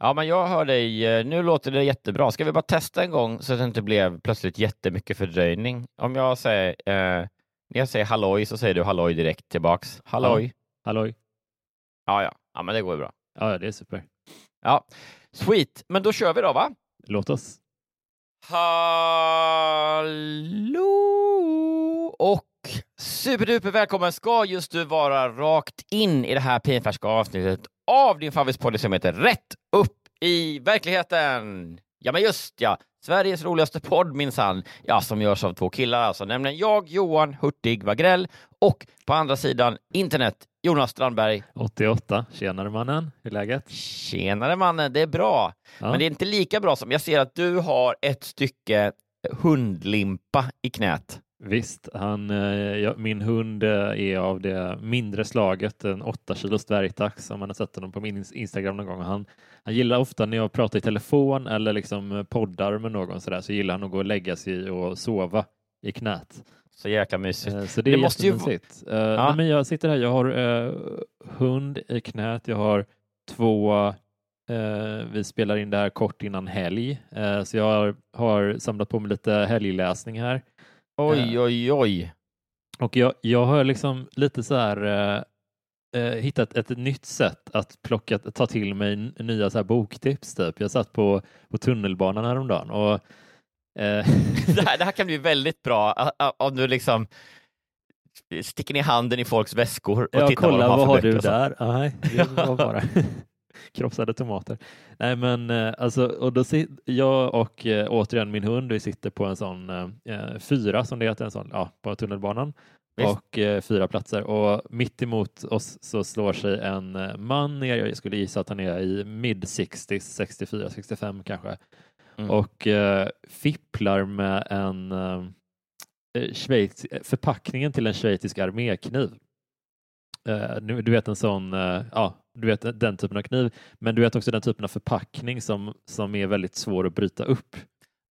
Ja, men jag hör dig. eh, Nu låter det jättebra. Ska vi bara testa en gång så att det inte blev plötsligt jättemycket fördröjning? Om jag säger, eh, när jag säger halloj så säger du halloj direkt tillbaks. Halloj. Halloj. Ja, ja, ja, men det går ju bra. Ja, det är super. Ja, sweet. Men då kör vi då, va? Låt oss. Hallå och superduper välkommen ska just du vara rakt in i det här pinfärska avsnittet av din favoritspodd som heter Rätt i verkligheten. Ja, men just ja, Sveriges roligaste podd minsann, ja, som görs av två killar alltså, nämligen jag, Johan Hurtig Wagrell och på andra sidan internet, Jonas Strandberg. 88. Tjenare mannen. Hur är läget? Tjenare mannen, det är bra. Ja. Men det är inte lika bra som jag ser att du har ett stycke hundlimpa i knät. Visst, han, eh, ja, min hund eh, är av det mindre slaget, en 8 kilos dvärgtax om man har sett honom på min ins- Instagram någon gång. Han, han gillar ofta när jag pratar i telefon eller liksom eh, poddar med någon sådär, så gillar han att gå och lägga sig och sova i knät. Så jäkla mysigt. Så det är Det måste ju nej, men jag sitter här, jag har eh, hund i knät, jag har två eh, vi spelar in det här kort innan helg, eh, så jag har, har samlat på mig lite helgläsning här. Oj, oj, oj. Och jag, jag har liksom lite så här eh, eh, hittat ett nytt sätt att plocka, ta till mig nya så här boktips. Typ. Jag satt på, på tunnelbanan häromdagen och eh, Det här, det här kan bli väldigt bra om du liksom sticker ner handen i folks väskor och jag tittar vad de har vad för har böcker du där? Nej, det var bara krossade tomater. Nej, men eh, alltså, och då sit, jag och eh, återigen min hund, vi sitter på en sån eh, fyra som det heter, en sån, ja, på tunnelbanan Visst. och eh, fyra platser och mitt emot oss så slår sig en eh, man ner. Jag skulle gissa att han är i mid 60 64, 65 kanske Mm. och eh, fipplar med en eh, eh, Schweiz, förpackningen till en schweizisk armékniv. Eh, nu- du vet en sån, eh, ja, du vet den typen av kniv, men du vet också den typen av förpackning som, som är väldigt svår att bryta upp.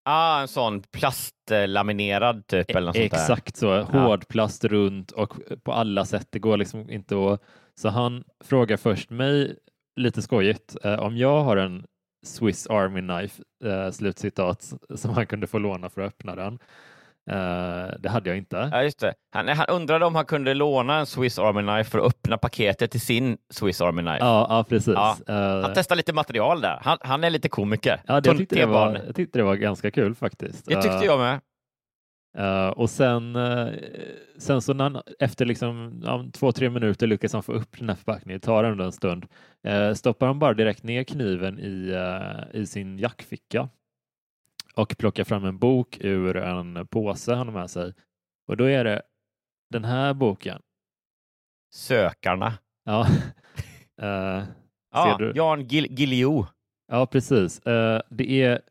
Ah, en sån plastlaminerad typ eller något. Exakt så, hård plast runt och på alla sätt. Det går liksom inte att... Så han frågar först mig, lite skojigt, eh, om jag har en Swiss Army Knife, eh, slutcitat, som han kunde få låna för att öppna den. Eh, det hade jag inte. Ja, just det. Han, han undrade om han kunde låna en Swiss Army Knife för att öppna paketet till sin Swiss Army Knife. Ja, ja precis. Ja. Eh, Han testar lite material där. Han, han är lite komiker. ja, det, jag, tyckte det var, jag tyckte det var ganska kul faktiskt. Det tyckte jag med. Eh, och sen, eh, sen så när han, efter liksom, ja, två, tre minuter lyckas han få upp den här förpackningen, tar ändå en stund, uh, stoppar han bara direkt ner kniven i, i sin jackficka och plockar fram en bok ur en påse han har med sig. Och då är det den här boken. Sökarna. Ja, Eh, Ja, du? Jan Gil Guillou. Ja, precis. Eh, det är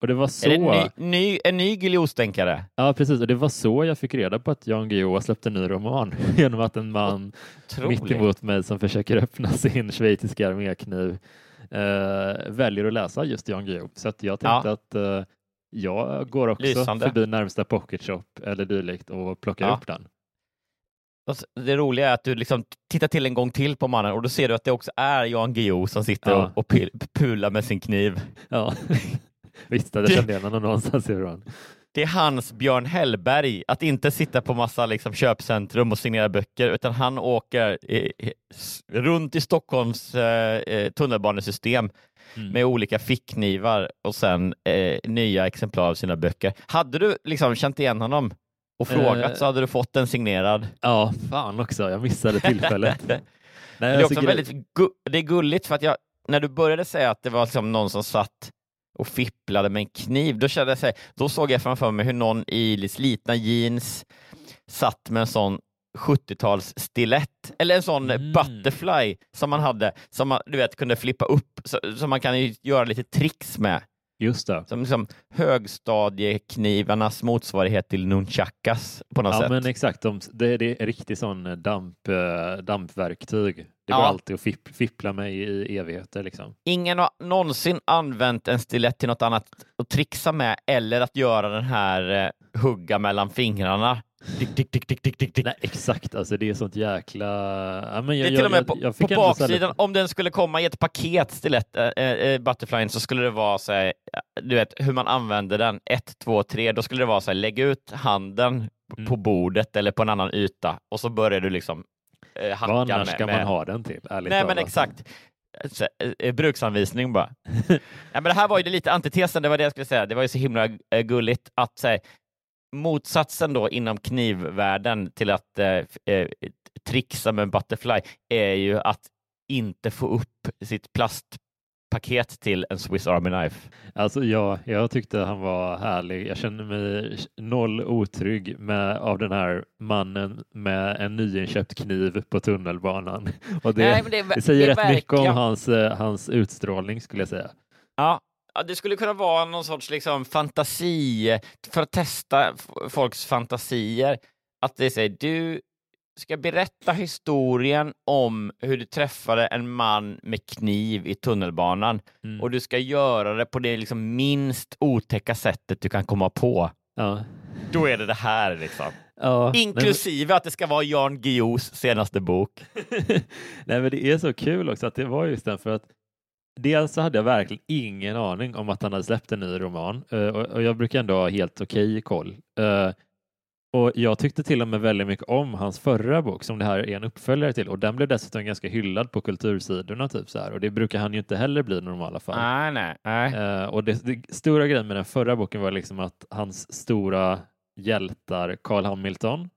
Och det var så... Är det en ny, ny, en ny Guillou-stänkare? Ja, precis. Och det var så jag fick reda på att Jan Guillou har släppt en ny roman. Genom att en man Otroligt. mitt emot mig som försöker öppna sin schweiziska armékniv eh, väljer att läsa just Jan Guillou. Så att jag tänkte Ja. att eh, jag går också Lysande. förbi närmsta pocket shop eller dylikt och plockar Ja. upp den. Det roliga är att du liksom tittar till en gång till på mannen och då ser du att det också är Jan Guillou som sitter Ja. och, pular med sin kniv. Ja, visst, jag Det- kände honom någonstans ifrån. Det är hans Björn Hellberg att inte sitta på massa liksom, köpcentrum och signera böcker utan han åker eh, runt i Stockholms eh, eh, tunnelbanesystem Mm. med olika fickknivar och sen eh, nya exemplar av sina böcker. Hade du liksom känt igen honom och frågat Eh. så hade du fått den signerad. Ja, fan också, jag missade tillfället. Nej, det är också väldigt gu- det är gulligt för att jag, när du började säga att det var liksom någon som satt och fipplade med en kniv, då kände jag så här, då såg jag framför mig hur någon i slitna jeans satt med en sån 70-tals stilett eller en sån Mm. butterfly som man hade, som man du vet kunde flippa upp, så man kan göra lite tricks med. Just det. Som liksom högstadieknivarnas motsvarighet till nunchakas på något Ja, sätt. men exakt. De, det, det är riktigt sån eh, damp, eh, dampverktyg. Det går Ja. alltid att fipp, fippla med i, i evigheter. Liksom. Ingen har någonsin använt en stilett till något annat att trixa med eller att göra den här eh, hugga mellan fingrarna. Dick, dick, dick, dick, dick, dick, dick. Nej, exakt. Alltså, det är sånt jäkla... Ja, men jag, Det är till och med jag, på, jag på så här baksidan, lite- om den skulle komma i ett paket, stilett, äh, äh, Butterflyn, så skulle det vara så här, du vet hur man använder den, ett, två, tre, då skulle det vara så här, lägg ut handen Mm. på bordet eller på en annan yta och så börjar du liksom äh, hacka Vad annars med, ska med, man ha den till? Ärligt Nej men exakt. Så, eh, bruksanvisning bara. ja, men det här var ju lite antitesen, det var det jag skulle säga. Det var ju så himla eh, gulligt att säga motsatsen då inom knivvärlden till att eh, eh, trixa med en butterfly är ju att inte få upp sitt plastpaket till en Swiss Army Knife. Alltså, ja, jag tyckte han var härlig. Jag kände mig noll otrygg med, av den här mannen med en nyinköpt kniv på tunnelbanan. Och det, Nej, men det det säger det rätt mycket om hans, eh, hans utstrålning skulle jag säga. Ja, ja, det skulle kunna vara någon sorts liksom fantasi för att testa folks fantasier. Att det säger du ska berätta historien om hur du träffade en man med kniv i tunnelbanan Mm. och du ska göra det på det liksom minst otäcka sättet du kan komma på. Ja. Då är det det här liksom. Ja, nej, men- Inklusive att det ska vara Jan Guillous senaste bok. Nej, men det är så kul också att det var just den för att dels så hade jag verkligen ingen aning om att han hade släppt en ny roman eh, och, jag brukar ändå ha helt okej koll. Eh, och jag tyckte till och med väldigt mycket om hans förra bok som det här är en uppföljare till och den blev dessutom ganska hyllad på kultursidorna typ så här och det brukar han ju inte heller bli i normala fall. Nej, nej, nej. Eh, och det, det stora grejen med den förra boken var liksom att hans stora hjältar Carl Hamilton,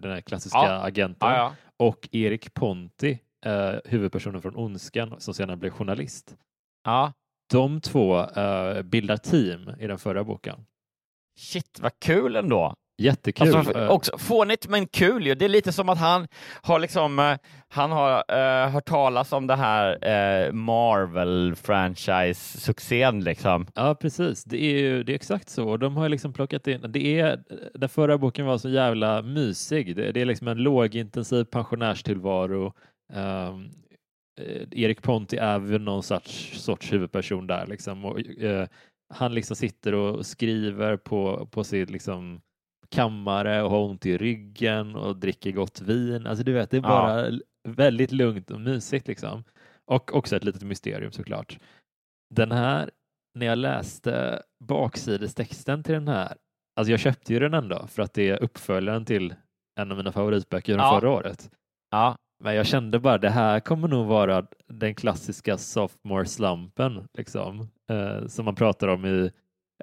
den här klassiska Ja. agenten, Ja, ja. och Erik Ponti, eh, huvudpersonen från Ondskan som senare blev journalist. ja. De två eh, bildar team i den förra boken. Shit, vad kul ändå. Jättekul. Alltså, Eh, också fånigt men kul ju. Det är lite som att han har liksom eh, han har eh, hört talas om det här eh, Marvel franchise-succén liksom. Ja, precis. Det är ju det är exakt så. De har liksom plockat in, det är, den förra boken var så jävla mysig. Det, det är liksom en lågintensiv pensionärstillvaro. Um, Erik Ponti är väl någon sorts, sorts huvudperson där liksom. Och, eh, han liksom sitter och skriver på, på sin liksom kammare och har ont i ryggen och dricker gott vin. Alltså du vet, det är Ja. bara l- väldigt lugnt och mysigt liksom. Och också ett litet mysterium såklart. Den här, när jag läste baksidestexten till den här, alltså jag köpte ju den ändå för att det är uppföljaren till en av mina favoritböcker från Ja. förra året. Ja, Men jag kände bara det här kommer nog vara den klassiska sophomore slumpen liksom, eh, som man pratar om i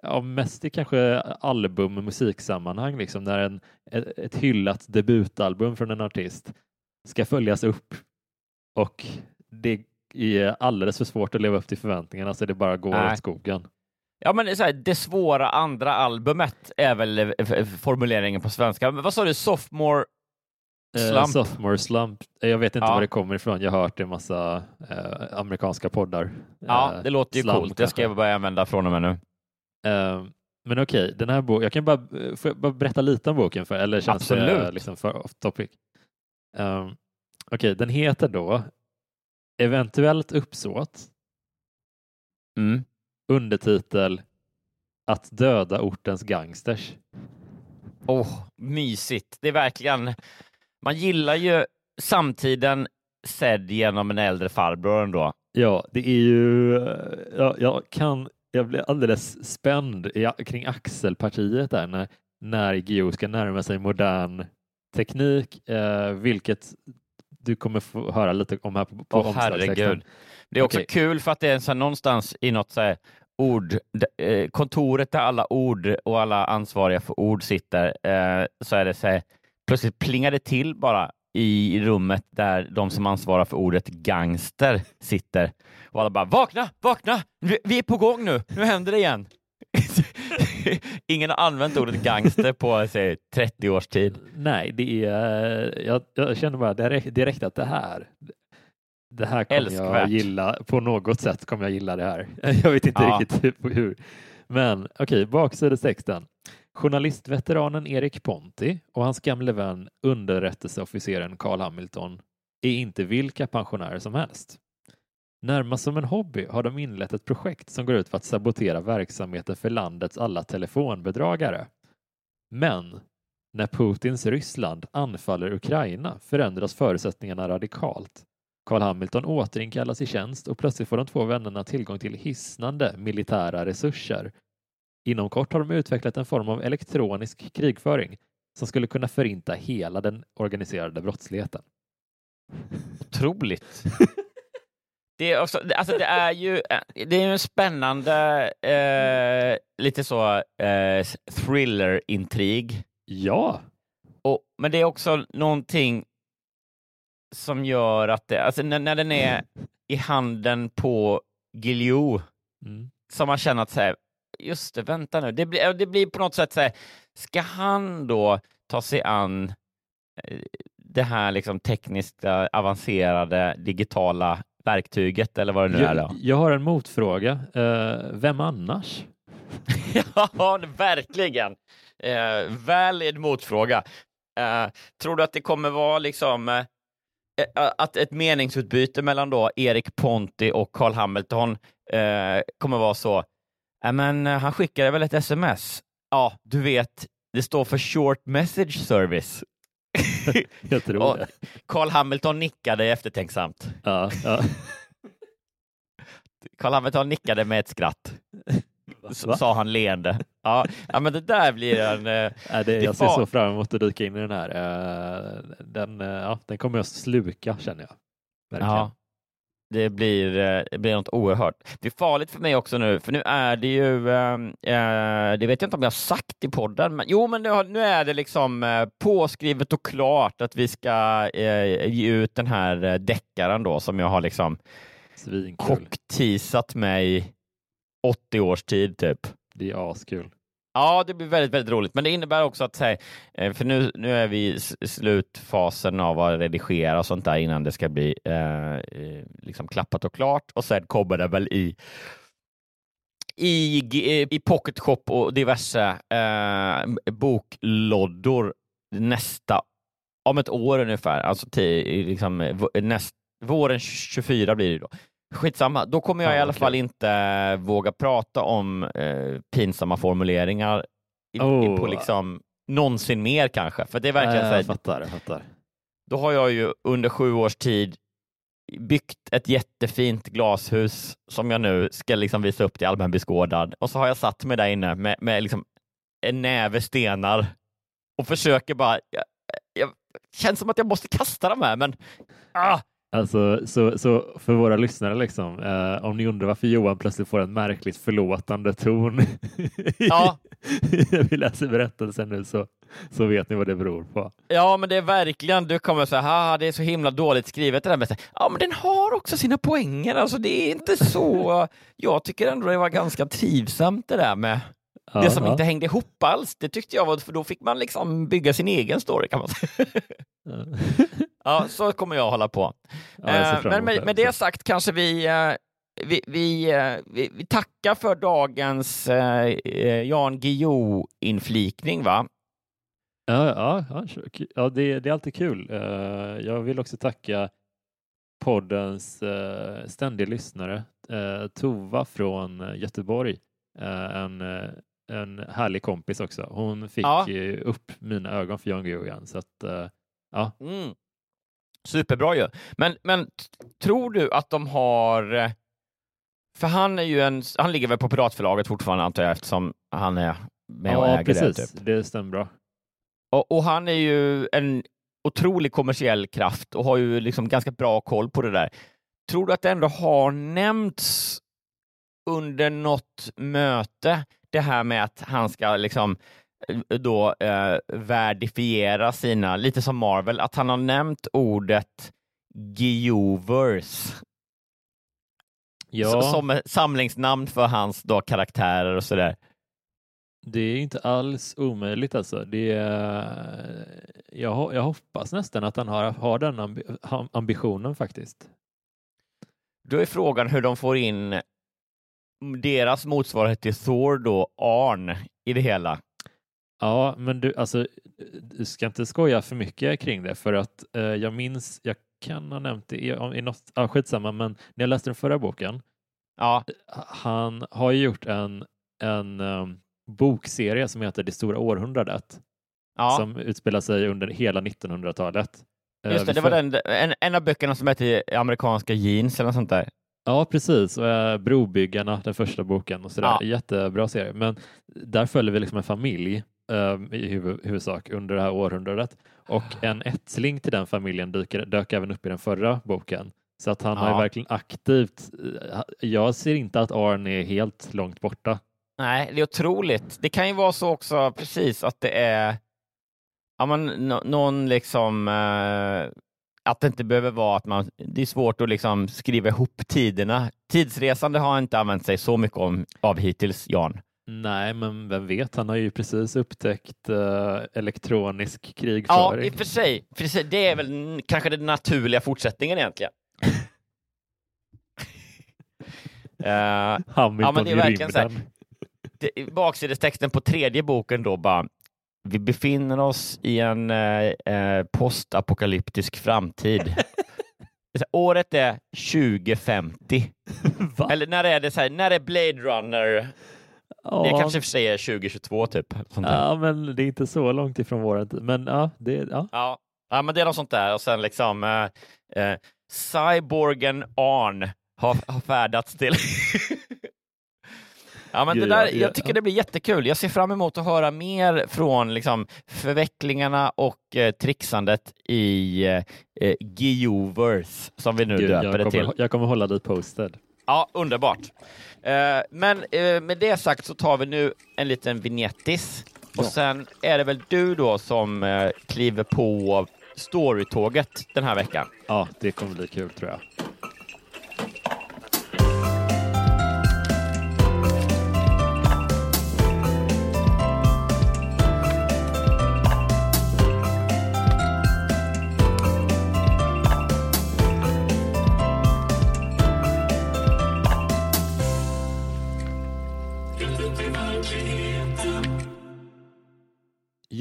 ja, mest i kanske album och musiksammanhang, liksom, när en, ett, ett hyllat debutalbum från en artist ska följas upp och det är alldeles för svårt att leva upp till förväntningarna så det bara går Nej. åt skogen. ja men så här, det svåra andra albumet är väl eh, formuleringen på svenska. Men vad sa du? Sophomore Eh, slump? sophomore slump. Eh, Jag vet inte Ja. var det kommer ifrån. Jag har hört det i massa eh, amerikanska poddar. Ja, det låter ju slump coolt. Det ska jag börja använda från och med nu. Eh, men okej, den här boken, jag kan bara, får jag bara berätta lite om boken för, eller känns det Absolut. liksom för off topic? Um, okej, den heter då Eventuellt uppsåt, Mm. undertitel Att döda ortens gangsters. Åh, mysigt. Det är verkligen... Man gillar ju samtiden sedd genom en äldre farbror ändå. Ja, det är ju, eh, ja, jag kan, jag blir alldeles spänd i, kring axelpartiet där när, när Geo ska närma sig modern teknik, eh, vilket du kommer få höra lite om här på, på omslagstexten. herregud. Det är också Okej. kul för att det är så här, någonstans i något så här, ord, eh, kontoret där alla ord och alla ansvariga för ord sitter, eh, så är det så här, plötsligt plingar det till bara i rummet där de som ansvarar för ordet gangster sitter. Och alla bara vakna, vakna, vi är på gång nu, nu händer det igen. Ingen har använt ordet gangster på säg, 30 års tid. Nej, det är, jag, jag känner bara direkt, att det här, det här kommer jag Älskvärt. gilla, på något sätt kommer jag gilla det här. Jag vet inte Ja. riktigt hur-. Men okej, baksidestexten. Journalistveteranen Erik Ponti och hans gamle vän underrättelseofficeren Carl Hamilton är inte vilka pensionärer som helst. Närmast som en hobby har de inlett ett projekt som går ut på att sabotera verksamheten för landets alla telefonbedragare. Men när Putins Ryssland anfaller Ukraina förändras förutsättningarna radikalt. Carl Hamilton återinkallas i tjänst och plötsligt får de två vännerna tillgång till hisnande militära resurser. Inom kort har de utvecklat en form av elektronisk krigföring som skulle kunna förinta hela den organiserade brottsligheten. Otroligt. Det är, också, alltså det är ju det är en spännande, eh, lite så eh, thriller-intrig. Ja, Och, men det är också någonting som gör att det, alltså när, när den är i handen på Guillou, mm. som man känner att så här, just det, vänta nu, det blir, det blir på något sätt så här, ska han då ta sig an eh, det här liksom tekniskt eh, avancerade digitala verktyget eller vad det nu är då? jag, jag har en motfråga. Eh, vem annars? ja, verkligen. Eh, valid motfråga. Eh, tror du att det kommer vara liksom eh, att ett meningsutbyte mellan då Erik Ponti och Carl Hamilton kommer vara så, "Ja, men eh, han skickade väl ett sms? Ja, du vet, det står för short message service. Jag tror Och det. Carl Hamilton nickade eftertänksamt. Ja, ja. Carl Hamilton nickade med ett skratt, Va? sa han leende. Ja, ja men det där blir en... eh, det, är jag ser så fram emot att dyka in i den här. Eh, Den, ja, den kommer jag sluka känner jag. Verkligen. Ja, det blir, eh, det blir något oerhört. Det är farligt för mig också nu, för nu är det ju, eh, eh, det vet jag inte om jag har sagt i podden, men jo, men nu, nu är det liksom eh, påskrivet och klart att vi ska eh, ge ut den här eh, deckaren då som jag har liksom Svinkul. kockteasat mig 80 års tid typ. Det är askul. Ja, det blir väldigt, väldigt roligt, men det innebär också att, här, eh, för nu, nu är vi i slutfasen av att redigera och sånt där innan det ska bli eh, eh liksom klappat och klart. Och sen kommer det väl i i, i Pocket Shop och diverse eh, boklådor nästa, om ett år ungefär, alltså till, liksom, näst, våren 24 blir det då. Skitsamma, då kommer jag Ja, i alla okej. fall inte våga prata om eh, pinsamma formuleringar i, Oh. i, på liksom någonsin mer kanske. För det är verkligen här, jag fattar, jag fattar. då har jag ju under sju års tid byggt ett jättefint glashus som jag nu ska liksom visa upp till allmän beskådan. Och så har jag satt mig där inne med, med liksom en näve stenar och försöker bara... Jag, jag, känns som att jag måste kasta dem här, men... Ah, Alltså, så, så för våra lyssnare, liksom, eh, om ni undrar varför Johan plötsligt får en märkligt förlåtande ton Ja. när vi läser berättelsen nu så, så vet ni vad det beror på. ja, men det är verkligen... Du kommer säga haha, det är så himla dåligt skrivet det där. Men ja, men den har också sina poänger. Alltså, det är inte så... Jag tycker ändå det var ganska trivsamt det där med det som ja. inte hängde ihop alls, det tyckte jag var, för då fick man liksom bygga sin egen story kan man säga. ja, så kommer jag hålla på. Ja, jag Eh, men med, det med det sagt kanske vi, eh, vi, vi, eh, vi, vi tackar för dagens Jan Guillou-inflikning, va? Ja, ja, ja, det, det är alltid kul. Jag vill också tacka poddens ständiga lyssnare, Tova från Göteborg. En, en härlig kompis också. Hon fick Ja. upp mina ögon för Jan Guillou igen. Så att, ja. Mm. Superbra ju. Men, men tror du att de har... eh, För han är ju en... Han ligger väl på Piratförlaget fortfarande antar jag eftersom han är med och ja, äger det. precis. Typ. Det stämmer bra. Och, och han är ju en otrolig kommersiell kraft och har ju liksom ganska bra koll på det där. Tror du att det ändå har nämnts under något möte det här med att han ska liksom då eh, värdifiera sina, lite som Marvel, att han har nämnt ordet Geovers Ja, som samlingsnamn för hans då karaktärer och sådär. det är inte alls omöjligt alltså. Det är, jag, jag hoppas nästan att han har, har den ambi- ambitionen faktiskt. Då är frågan hur de får in deras motsvarighet till Thor då, Arn, i det hela. Ja, men du, alltså, du ska inte skoja för mycket kring det för att eh, jag minns, jag kan ha nämnt det i, i något, ah, skitsamma, men när jag läste den förra boken, Ja, han har ju gjort en, en um, bokserie som heter Det stora århundradet ja. som utspelar sig under hela 1900-talet. Eh, just det, det var den, en, en av böckerna som hette Amerikanska jeans eller något sånt där. Ja, precis. Och, eh, Brobyggarna, den första boken och sådär. Ja. Jättebra serie. Men där följer vi liksom en familj eh, i huv- huvudsak under det här århundradet. Och en ättling till den familjen dyker, dök även upp i den förra boken. Så att han har Ja. verkligen aktivt, eh, jag ser inte att Arn är helt långt borta. Nej, det är otroligt. Det kan ju vara så också, precis, att det är ja, men, nå- någon liksom eh, att det inte behöver vara att man, det är svårt att liksom skriva ihop tiderna. Tidsresande har inte använt sig så mycket om, av hittills, Jan. Nej, men vem vet, han har ju precis upptäckt eh, elektronisk Ja, krigföring. i och för sig. För sig, det är väl kanske den naturliga fortsättningen egentligen. Eh, Hamilton Ja, i verkligen så här. rymden. det- baksidestexten på tredje boken då bara vi befinner oss i en eh, postapokalyptisk framtid. Här, Året är 2050. Va? Eller när är det så här, när är Blade Runner? Ja. Det kanske för sig är 2022 typ. Ja, men det är inte så långt ifrån våran tid. Men ja, det, ja. Ja. ja, men det är något sånt där. Och sen liksom eh, eh, Cyborgen Arn har, har färdats till. ja, men det där, ja, ja, jag tycker det blir jättekul. Jag ser fram emot att höra mer från liksom, förvecklingarna och eh, trixandet i eh, eh, Geoverse, som vi nu Gud, döper det till. kommer, jag kommer hålla dig posted. Ja, underbart. Eh, men eh, med det sagt så tar vi nu en liten vignettis och Ja. sen är det väl du då som eh, kliver på storytåget den här veckan. Ja, det kommer bli kul tror jag.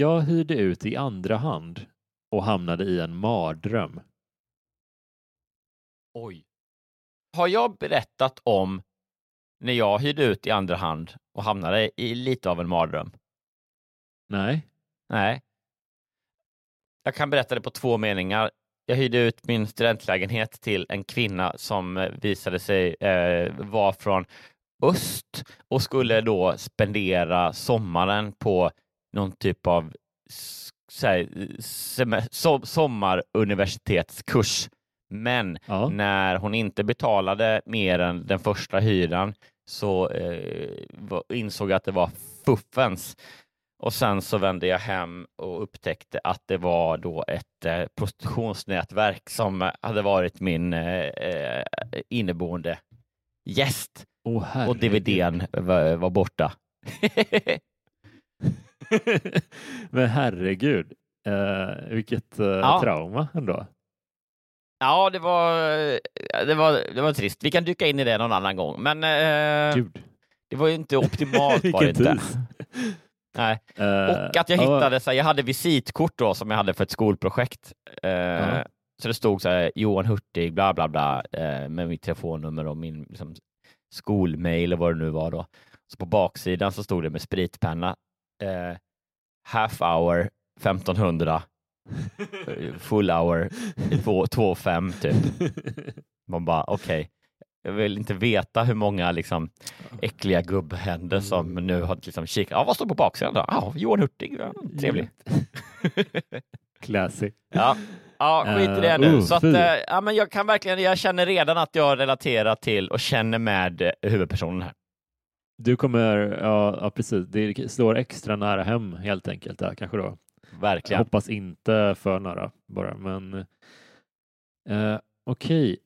Jag hyrde ut i andra hand och hamnade i en mardröm. Oj. Har jag berättat om när jag hyrde ut i andra hand och hamnade i lite av en mardröm? Nej, Nej. Jag kan berätta det på två meningar. Jag hyrde ut min studentlägenhet till en kvinna som eh, visade sig eh, vara från öst och skulle då spendera sommaren på någon typ av så här, sommaruniversitetskurs. Men ja. när hon inte betalade mer än den första hyran så eh, insåg jag att det var fuffens. Och sen så vände jag hem och upptäckte att det var då ett eh, prostitutionsnätverk som hade varit min eh, inneboende gäst Åh, och. DVDn var, var borta. Men herregud, eh, vilket eh, Ja. trauma ändå. Ja, det var, det, var, det var trist. Vi kan dyka in i det någon annan gång. Men eh, Gud. det var ju inte optimalt var det inte. Nej. Eh, Och att jag ja, hittade, så här, jag hade visitkort då som jag hade för ett skolprojekt. Eh, Ja. Så det stod så här, Johan Hurtig, bla bla bla, eh, med mitt telefonnummer och min liksom, skolmail och vad det nu var då. Så på baksidan så stod det med spritpenna, eh, half hour 1500, eh, full hour 2,5 typ. Man bara okej. Jag vill inte veta hur många liksom, äckliga gubbhänder som nu har liksom kikat. Ja, vad står på baksidan då? Ja, Johan Hurtig. Ja, trevlig. Classy. Ja, ja skit i det nu. oh, så att, fy. eh, ja, men jag kan verkligen, jag känner redan att jag relaterar till och känner med huvudpersonen här. Du kommer, ja, ja precis, det slår extra nära hem helt enkelt där kanske då. Jag Verkligen. hoppas inte för nära bara, men eh, okej.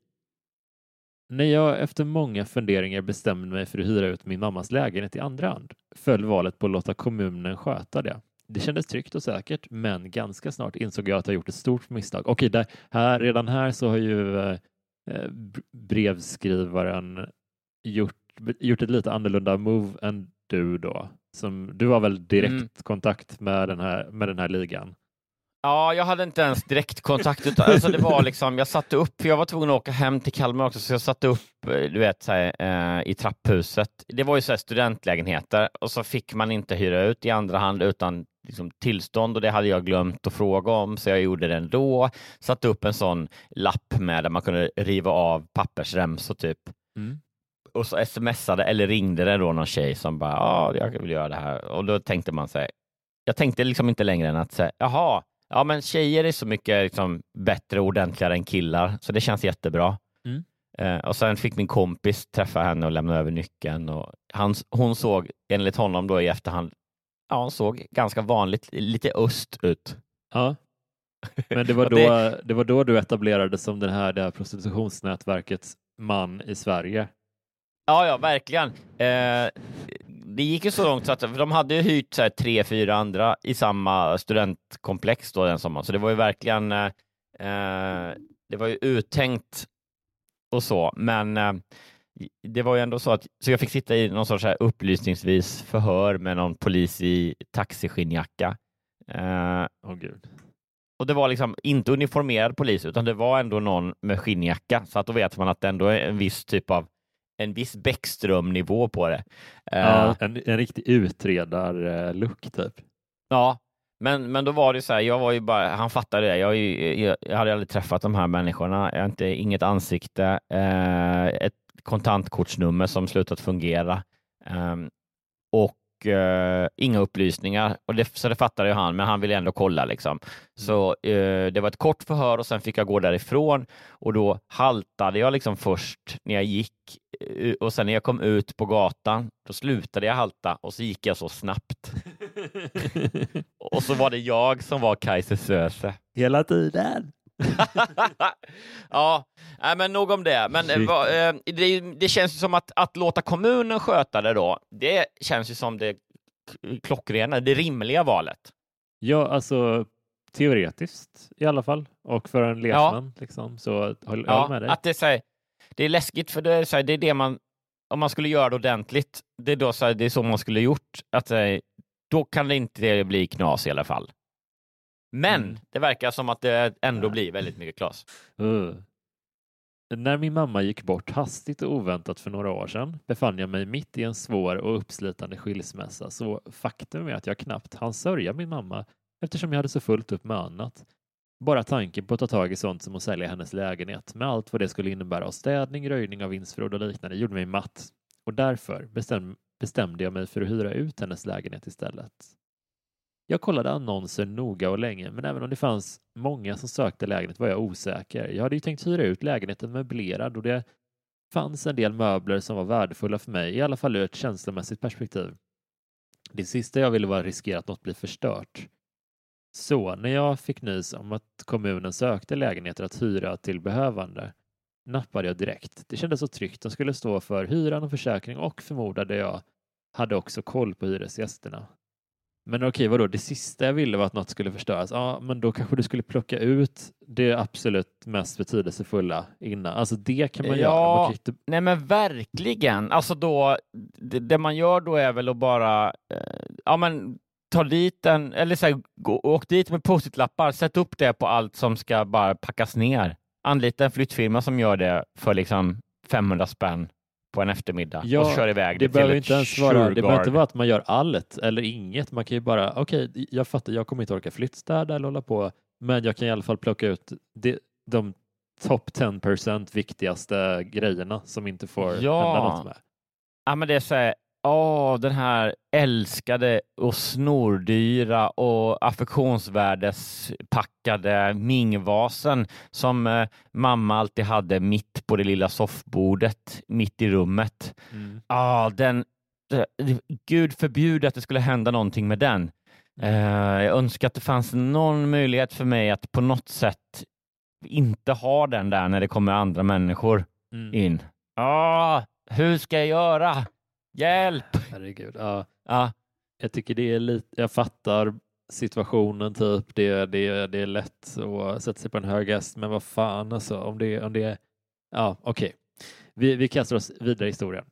När jag efter många funderingar bestämde mig för att hyra ut min mammas lägenhet i andra hand föll valet på att låta kommunen sköta det. Det kändes tryggt och säkert, men ganska snart insåg jag att jag gjort ett stort misstag. Okej, där, här, redan här så har ju eh, eh, brevskrivaren gjort, gjort ett lite annorlunda move än du då. Som, du har väl direkt Mm. kontakt med den här, med den här ligan? Ja, jag hade inte ens direktkontakt, utan alltså det var liksom, jag satte upp, för jag var tvungen att åka hem till Kalmar också, så jag satte upp, eh, du vet, så här, eh, i trapphuset. Det var ju så här studentlägenheter och så fick man inte hyra ut i andra hand utan liksom, tillstånd och det hade jag glömt att fråga om, så jag gjorde det ändå. Satte upp en sån lapp med där man kunde riva av pappersremsor typ. Mm. Och så smsade eller ringde det då någon tjej som bara, ja, jag vill göra det här. Och då tänkte man sig, jag tänkte liksom inte längre än att säga, jaha, ja men tjejer är så mycket liksom, bättre och ordentligare än killar, så det känns jättebra. Mm. Eh, och sen fick min kompis träffa henne och lämna över nyckeln. Och han, hon såg, enligt honom då i efterhand, ja, hon såg ganska vanligt, lite öst ut. Ja. Men det var, då, det- det... var då du etablerades som den här, det här prostitutionsnätverkets man i Sverige. Ja, ja, verkligen. Eh, det gick ju så långt så att för de hade ju hyrt så här, tre, fyra andra i samma studentkomplex då den sommaren, så det var ju verkligen eh, eh, det var ju uttänkt och så, men eh, det var ju ändå så att så jag fick sitta i någon sorts så här upplysningsvis förhör med någon polis i taxiskinnjacka. Eh, Åh gud. och det var liksom inte uniformerad polis, utan det var ändå någon med skinnjacka, så att då vet man att det ändå är en viss typ av en viss Bäckström-nivå på det. Eh, Ja, en, en riktig utredar-look typ. Ja, men, men då var det så här, jag var ju bara, han fattade det. Jag, jag, jag hade aldrig träffat de här människorna. Jag har inte, inget ansikte, eh, ett kontantkortsnummer som slutat fungera ehm, och eh, inga upplysningar. Och det, så det fattade ju han, men han ville ändå kolla liksom. Så eh, det var ett kort förhör och sen fick jag gå därifrån och då haltade jag liksom först när jag gick eh, och sen när jag kom ut på gatan, då slutade jag halta och så gick jag så snabbt. Och så var det jag som var Kaiser Söze. Hela tiden. ja, nej, men nog om det. Men eh, vad, eh, det, det känns ju som att, att låta kommunen sköta det då, det känns ju som det klockrena, det rimliga valet. Ja, alltså teoretiskt i alla fall. Och för en lekman liksom. Så håll, jag håller med dig. att det, är så här, det är läskigt för det är, så här, det är det man, om man skulle göra det ordentligt, det är, då så här, det är så man skulle gjort. Att, eh, då kan det inte bli knas i alla fall. Men Mm. det verkar som att det ändå blir väldigt mycket knas. Uh. När min mamma gick bort hastigt och oväntat för några år sedan befann jag mig mitt i en svår och uppslitande skilsmässa så faktum är att jag knappt hann sörja min mamma eftersom jag hade så fullt upp med annat. Bara tanken på att ta tag i sånt som att sälja hennes lägenhet med allt vad det skulle innebära av städning, röjning av vindsförråd och liknande gjorde mig matt och därför bestäm bestämde jag mig för att hyra ut hennes lägenhet istället. Jag kollade annonser noga och länge, men även om det fanns många som sökte lägenhet var jag osäker. Jag hade ju tänkt hyra ut lägenheten möblerad och det fanns en del möbler som var värdefulla för mig, i alla fall ur ett känslomässigt perspektiv. Det sista jag ville var att riskera att något blir förstört. Så när jag fick nys om att kommunen sökte lägenheter att hyra till behövande nappade jag direkt. Det kändes så tryggt. De skulle stå för hyran och försäkring och förmodade jag hade också koll på hyresgästerna. Men okej, vadå, det sista jag ville var att något skulle förstöras. Ja, men då kanske du skulle plocka ut det absolut mest betydelsefulla innan. Alltså det kan man Ja, göra. Man inte... Nej men verkligen. Alltså då, det, det man gör då är väl att bara eh, ja, men, ta dit en, eller så här, gå, åk dit med post-it-lappar, sätt upp det på allt som ska bara packas ner. Anlita en flyttfirma som gör det för liksom 500 spänn på en eftermiddag Ja, och kör iväg Det det, behöver till inte ens vara, det behöver inte vara att man gör allt eller inget. Man kan ju bara, okej, jag fattar, jag kommer inte orka flyttstäda eller hålla på, men jag kan i alla fall plocka ut det, de top 10% viktigaste grejerna som inte får Ja. hända något med. Ja, men det är så här, åh, den här älskade och snordyra och affektionsvärdespackade mingvasen som eh, mamma alltid hade mitt på det lilla soffbordet, mitt i rummet. Mm. Ja, den, det- Gud förbjude att det skulle hända någonting med den. Mm. Eh, jag önskar att det fanns någon möjlighet för mig att på något sätt inte ha den där när det kommer andra människor Mm. in. Ah, hur ska jag göra? Hjälp! Herregud. Ja, Ja, jag tycker det är lite, jag fattar situationen typ, det, det, det är lätt att sätta sig på en hög häst, men vad fan alltså, om det, om det ja okej. Vi, vi kastar oss vidare i historien.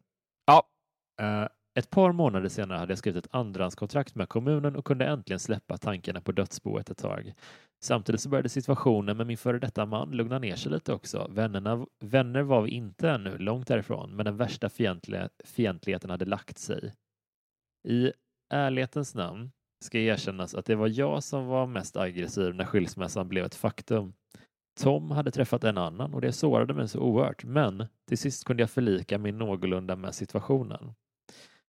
Ja. Eh, ett par månader senare hade jag skrivit ett andrahandskontrakt med kommunen och kunde äntligen släppa tankarna på dödsboet ett tag. Samtidigt så började situationen med min före detta man lugna ner sig lite också. Vännerna, vänner var vi inte ännu, långt därifrån, men den värsta fientliga, fientligheten hade lagt sig. I ärlighetens namn ska erkännas att det var jag som var mest aggressiv när skilsmässan blev ett faktum. Tom hade träffat en annan och det sårade mig så oerhört, men till sist kunde jag förlika mig någorlunda med situationen.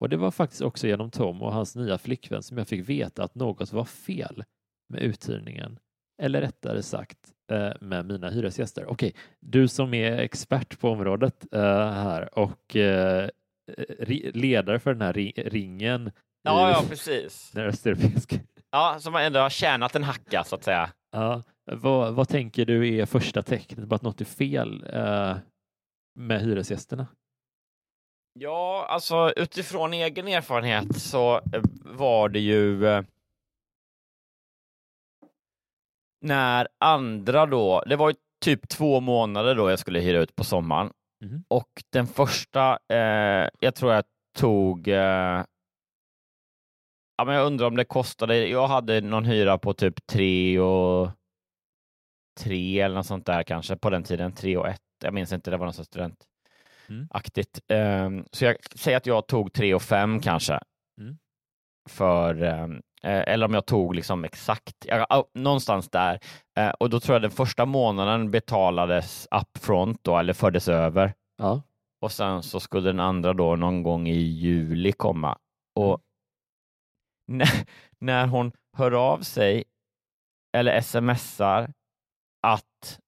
Och det var faktiskt också genom Tom och hans nya flickvän som jag fick veta att något var fel med uthyrningen. Eller rättare sagt eh, med mina hyresgäster. Okej, du som är expert på området eh, här och eh, ledare för den här ri- ringen ja, ja precis. den östeuropeiska. Ja, som ändå har tjänat en hacka så att säga. Ja, vad, vad tänker du är första tecknet på att något är fel med hyresgästerna? Ja, alltså utifrån egen erfarenhet så eh, var det ju eh, när andra då, det var ju typ två månader då jag skulle hyra ut på sommaren Mhm. och den första, eh, jag tror jag tog eh, Ja, men jag undrar om det kostade, jag hade någon hyra på typ tre och tre eller något sånt där kanske på den tiden, tre och ett. Jag minns inte, det var något sånt studentaktigt. Mm. Ehm, så jag säger att jag tog tre och fem kanske. Mm. För, eh, eller om jag tog liksom exakt, ja, någonstans där. Eh, och då tror jag den första månaden betalades upfront då, eller fördes över. Ja. Och sen så skulle den andra då någon gång i juli komma. Och när, när hon hör av sig eller smsar att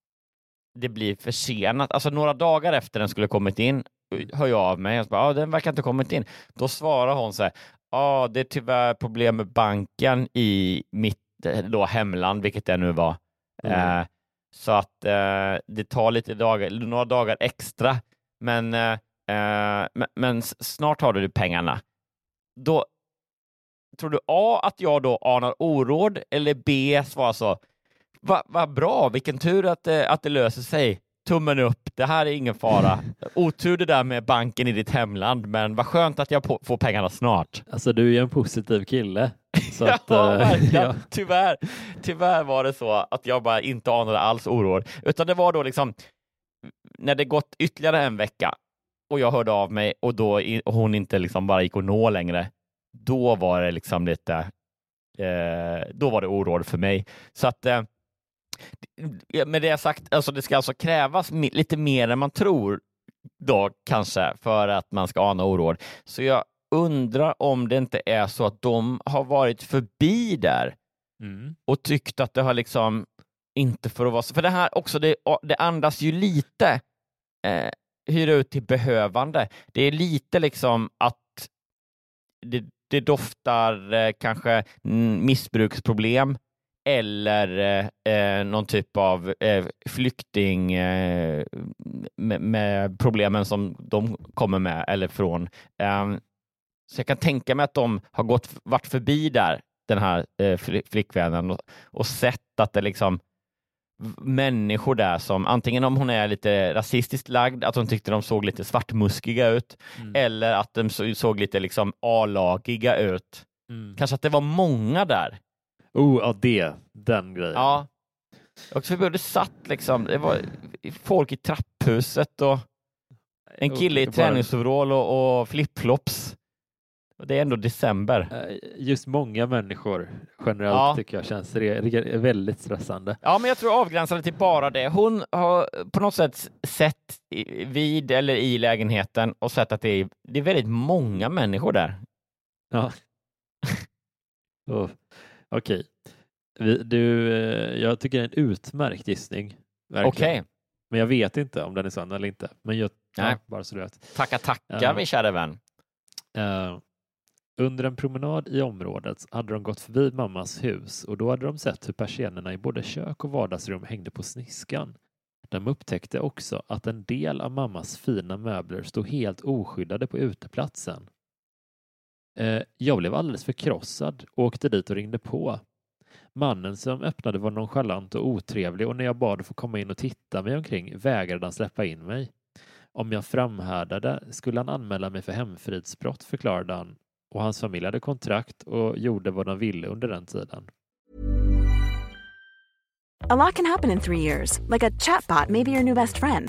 det blir försenat, alltså några dagar efter den skulle kommit in, hör jag av mig och bara, ah, den verkar inte ha kommit in. Då svarar hon så här, ja, ah, det är tyvärr problem med banken i mitt eh, då hemland, vilket det nu var. Mm. Eh, så att eh, det tar lite dagar, några dagar extra, men, eh, eh, men, men snart har du pengarna. Då tror du A, att jag då anar oråd eller B, svarar så, vad va bra, vilken tur att det, att det löser sig. Tummen upp, det här är ingen fara. Otur det där med banken i ditt hemland, men vad skönt att jag får pengarna snart. Alltså du är ju en positiv kille. Så att, ja, eh, ja. Tyvärr, tyvärr var det så att jag bara inte anade alls oråd, utan det var då liksom när det gått ytterligare en vecka och jag hörde av mig och då och hon inte liksom bara gick att nå längre, då var det liksom lite, eh, då var det oråd för mig. Så att eh, med det sagt, alltså det ska alltså krävas lite mer än man tror då kanske för att man ska ana oråd. Så jag undrar om det inte är så att de har varit förbi där Mm. och tyckt att det har liksom inte för att vara så. För det här också, det, det andas ju lite eh, hyra ut till behövande. Det är lite liksom att det, det doftar eh, kanske missbruksproblem eller eh, eh, någon typ av eh, flykting eh, med, med problemen som de kommer med eller från. Ehm, så jag kan tänka mig att de har gått, varit förbi där den här eh, flickvännen och, och sett att det liksom människor där som antingen om hon är lite rasistiskt lagd, att hon tyckte de såg lite svartmuskiga ut, mm. eller att de såg lite liksom A-lagiga ut. Mm. Kanske att det var många där. Oh, ja det, den grejen. Ja. Och så det satt liksom, det var folk i trapphuset och en kille i träningsoverall och, och flipflops. Det är ändå december. Eh, just många människor generellt ja. tycker jag känns väldigt stressande. Ja, men jag tror avgränsande till bara det. Hon har på något sätt sett vid eller i lägenheten och sett att det är, det är väldigt många människor där. Ja. oh. Okej. Du, eh, jag tycker det är en utmärkt gissning. Okej. Okay. Men jag vet inte om den är sann eller inte. Men jag, Nej. Ja, bara så du vet. Tacka tackar uh, min kära vän. Uh, under en promenad i området hade de gått förbi mammas hus och då hade de sett hur persiennerna i både kök och vardagsrum hängde på sniskan. De upptäckte också att en del av mammas fina möbler stod helt oskyddade på uteplatsen. Eh, jag blev alldeles förkrossad och åkte dit och ringde på. Mannen som öppnade var nonchalant och otrevlig och när jag bad att få komma in och titta mig omkring vägrade han släppa in mig. Om jag framhärdade skulle han anmäla mig för hemfridsbrott, förklarade han och hans familj hade kontrakt och gjorde vad de ville under den tiden. A lot can happen in three years, like a chatbot may be your new best friend.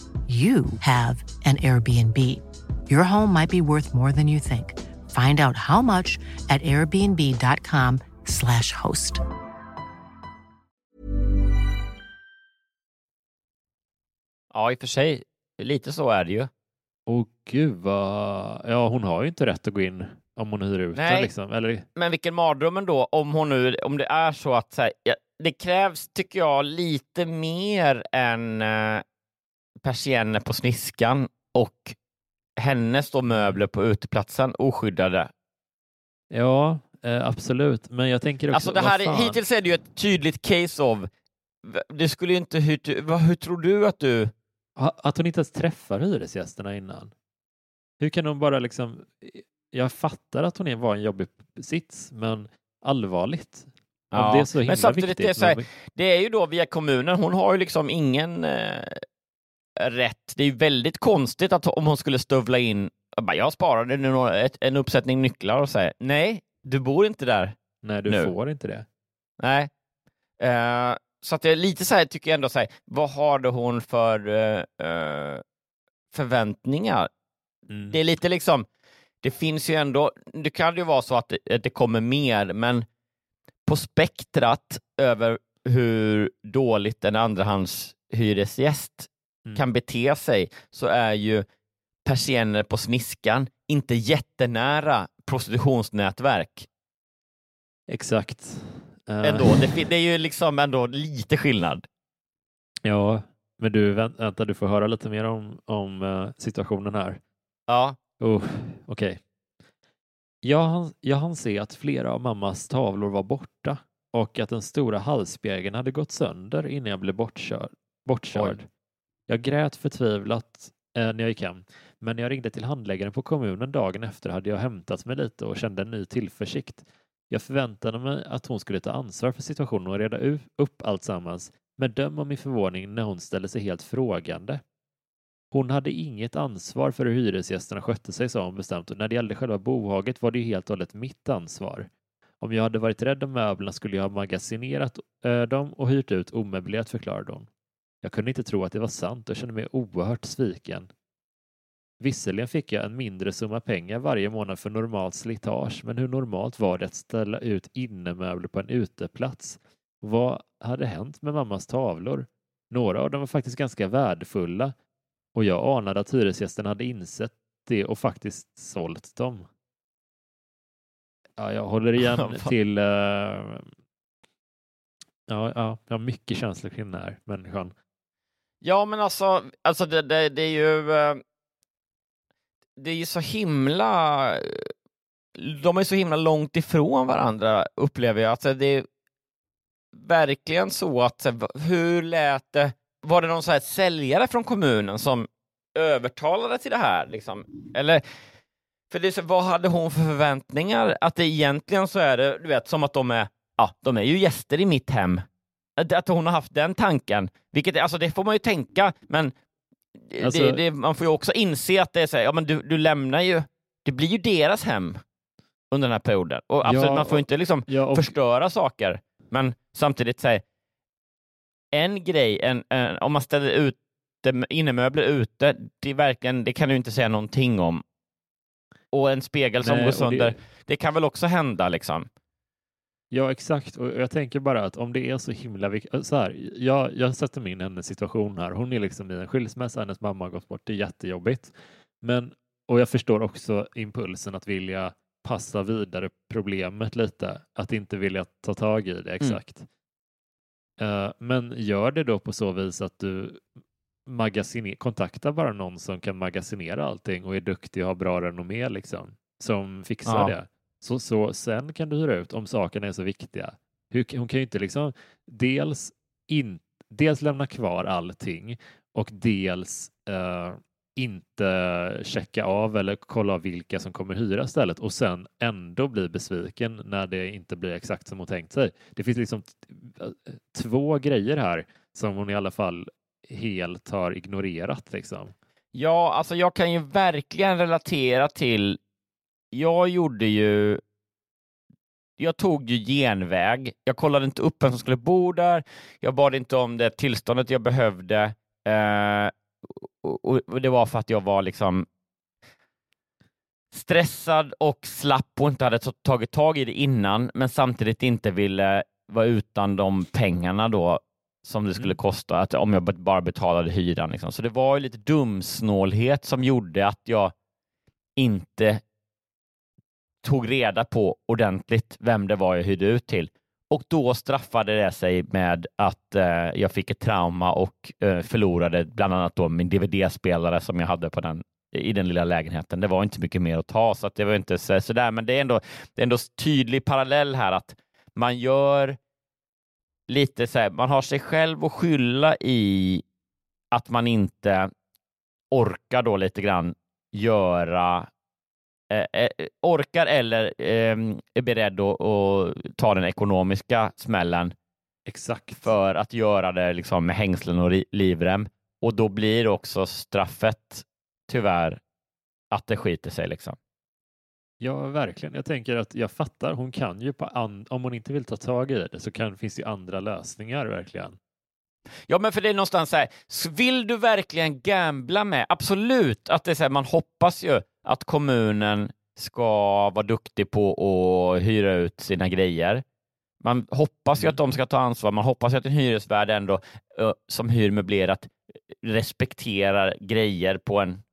you have an Airbnb. Your home might be worth more than you think. Find out how much at airbnb.com slash host. Ja, i och för sig. Lite så är det ju. Åh gud vad... Ja, hon har ju inte rätt att gå in om hon hyr ut den. Liksom. Eller... Men vilken mardröm då om hon nu, om det är så att så här, det krävs, tycker jag, lite mer än eh, persienner på sniskan och hennes då möbler på uteplatsen oskyddade. Ja, eh, absolut. Men jag tänker också... Alltså det här är, hittills är det ju ett tydligt case of... Det skulle inte... Hur, hur tror du att du... Att hon inte ens träffar hyresgästerna innan. Hur kan hon bara liksom... Jag fattar att hon var en jobbig sits, men allvarligt. Ja, det är så himla men samtidigt viktigt. Det är, så här, det är ju då via kommunen. Hon har ju liksom ingen eh, rätt. Det är väldigt konstigt att om hon skulle stövla in, jag sparade nu en uppsättning nycklar och säger nej, du bor inte där Nej, du nu. får inte det. Nej. Uh, så att det är lite så här, tycker jag ändå så här, vad hade hon för eh, förväntningar? Mm. Det är lite liksom, det finns ju ändå, det kan ju vara så att det, att det kommer mer, men på spektrat över hur dåligt en andrahandshyresgäst Mm. kan bete sig så är ju persienner på sniskan inte jättenära prostitutionsnätverk. Exakt. Eh, Ändå. Det, det är ju liksom ändå lite skillnad. Ja, men du, vänt, vänta, du får höra lite mer om, om eh, situationen här. Ja. Oh, Okej. Jag, hann- jag hann se att flera av mammas tavlor var borta och att den stora halsspegeln hade gått sönder innan jag blev bortkörd. bortkörd. Jag grät förtvivlat eh, när jag gick hem, men när jag ringde till handläggaren på kommunen dagen efter hade jag hämtat mig lite och kände en ny tillförsikt. Jag förväntade mig att hon skulle ta ansvar för situationen och reda upp allt sammans, men döm om min förvåning när hon ställde sig helt frågande. Hon hade inget ansvar för hur hyresgästerna skötte sig, sa hon bestämt, och när det gällde själva bohaget var det ju helt och hållet mitt ansvar. Om jag hade varit rädd om möblerna skulle jag ha magasinerat eh, dem och hyrt ut omöblerat, förklarade hon. Jag kunde inte tro att det var sant och kände mig oerhört sviken. Visserligen fick jag en mindre summa pengar varje månad för normalt slitage, men hur normalt var det att ställa ut innemöbler på en uteplats? Vad hade hänt med mammas tavlor? Några av dem var faktiskt ganska värdefulla och jag anade att hyresgästen hade insett det och faktiskt sålt dem. Ja, jag håller igen till... eh, ja, ja, jag har mycket känslor kring den här människan. Ja, men alltså, alltså det, det, det är ju... Eh, det är ju så himla... De är så himla långt ifrån varandra, upplever jag. Alltså, det är verkligen så att... Hur lät det? Var det någon så här säljare från kommunen som övertalade till det här? Liksom? Eller... För det är så, vad hade hon för förväntningar? Att det egentligen så är det, du vet, som att de är, ja, de är ju gäster i mitt hem. Att, hon har haft den tanken, vilket, alltså det får man ju tänka, men Alltså- det, det, man får ju också inse att det är så här, ja men du, du lämnar ju, det blir ju deras hem under den här perioden. Och absolut, Ja, man får inte liksom Ja, och, förstöra saker, men samtidigt säga en grej, en, en, om man ställer ut innemöbler ute, det, är verkligen, det kan du inte säga någonting om. Och en spegel som Nej, går och det- sönder, det, kan väl också hända liksom. Ja, exakt. Och jag tänker bara att om det är så himla viktigt. Så här, jag, jag sätter mig in i hennes situation här. Hon är liksom i en skilsmässa, hennes mamma har gått bort. Det är jättejobbigt. Men, och jag förstår också impulsen att vilja passa vidare problemet lite. Att inte vilja ta tag i det exakt. Eh, men gör det då på så vis att du magasiner, kontakta bara någon som kan magasinera allting och är duktig och har bra renommé liksom. Som fixar Ja. det. Så, så sen kan du hyra ut om sakerna är så viktiga. Hur, hon kan ju inte liksom dels, in, dels lämna kvar allting och dels eh, inte checka av eller kolla av vilka som kommer hyra stället och sen ändå bli besviken när det inte blir exakt som hon tänkt sig. Det finns liksom eh, två grejer här som hon i alla fall helt har ignorerat. Liksom. Ja, alltså jag kan ju verkligen relatera till, jag gjorde ju, jag tog ju genväg. Jag kollade inte upp vem som skulle bo där. Jag bad inte om det tillståndet jag behövde. Eh, och, och, det var för att jag var liksom stressad och slapp och inte hade tagit tag i det innan, men samtidigt inte ville vara utan de pengarna då som det skulle Mm. kosta att om jag bara betalade hyran. Liksom. Så det var ju lite dumsnålhet som gjorde att jag inte tog reda på ordentligt vem det var jag hyrde ut till. Och då straffade det sig med att eh, jag fick ett trauma och eh, förlorade bland annat då min DVD-spelare som jag hade på den, i den lilla lägenheten. Det var inte mycket mer att ta, så att det var inte så, sådär. Men det är, ändå, det är ändå tydlig parallell här att man gör lite så här, man har sig själv att skylla i att man inte orkar då lite grann göra orkar eller eh, är beredd att, att ta den ekonomiska smällen Exakt. för att göra det liksom med hängslen och livrem. Och då blir också straffet tyvärr att det skiter sig. Liksom. Ja, verkligen. Jag tänker att jag fattar, hon kan ju på an- om hon inte vill ta tag i det så kan, finns det andra lösningar verkligen. Ja, men för det är någonstans så här, vill du verkligen gambla med? Absolut, att det är så här, man hoppas ju att kommunen ska vara duktig på att hyra ut sina grejer. Man hoppas ju att de ska ta ansvar, man hoppas ju att en hyresvärd ändå som hyr möblerat respekterar grejer på en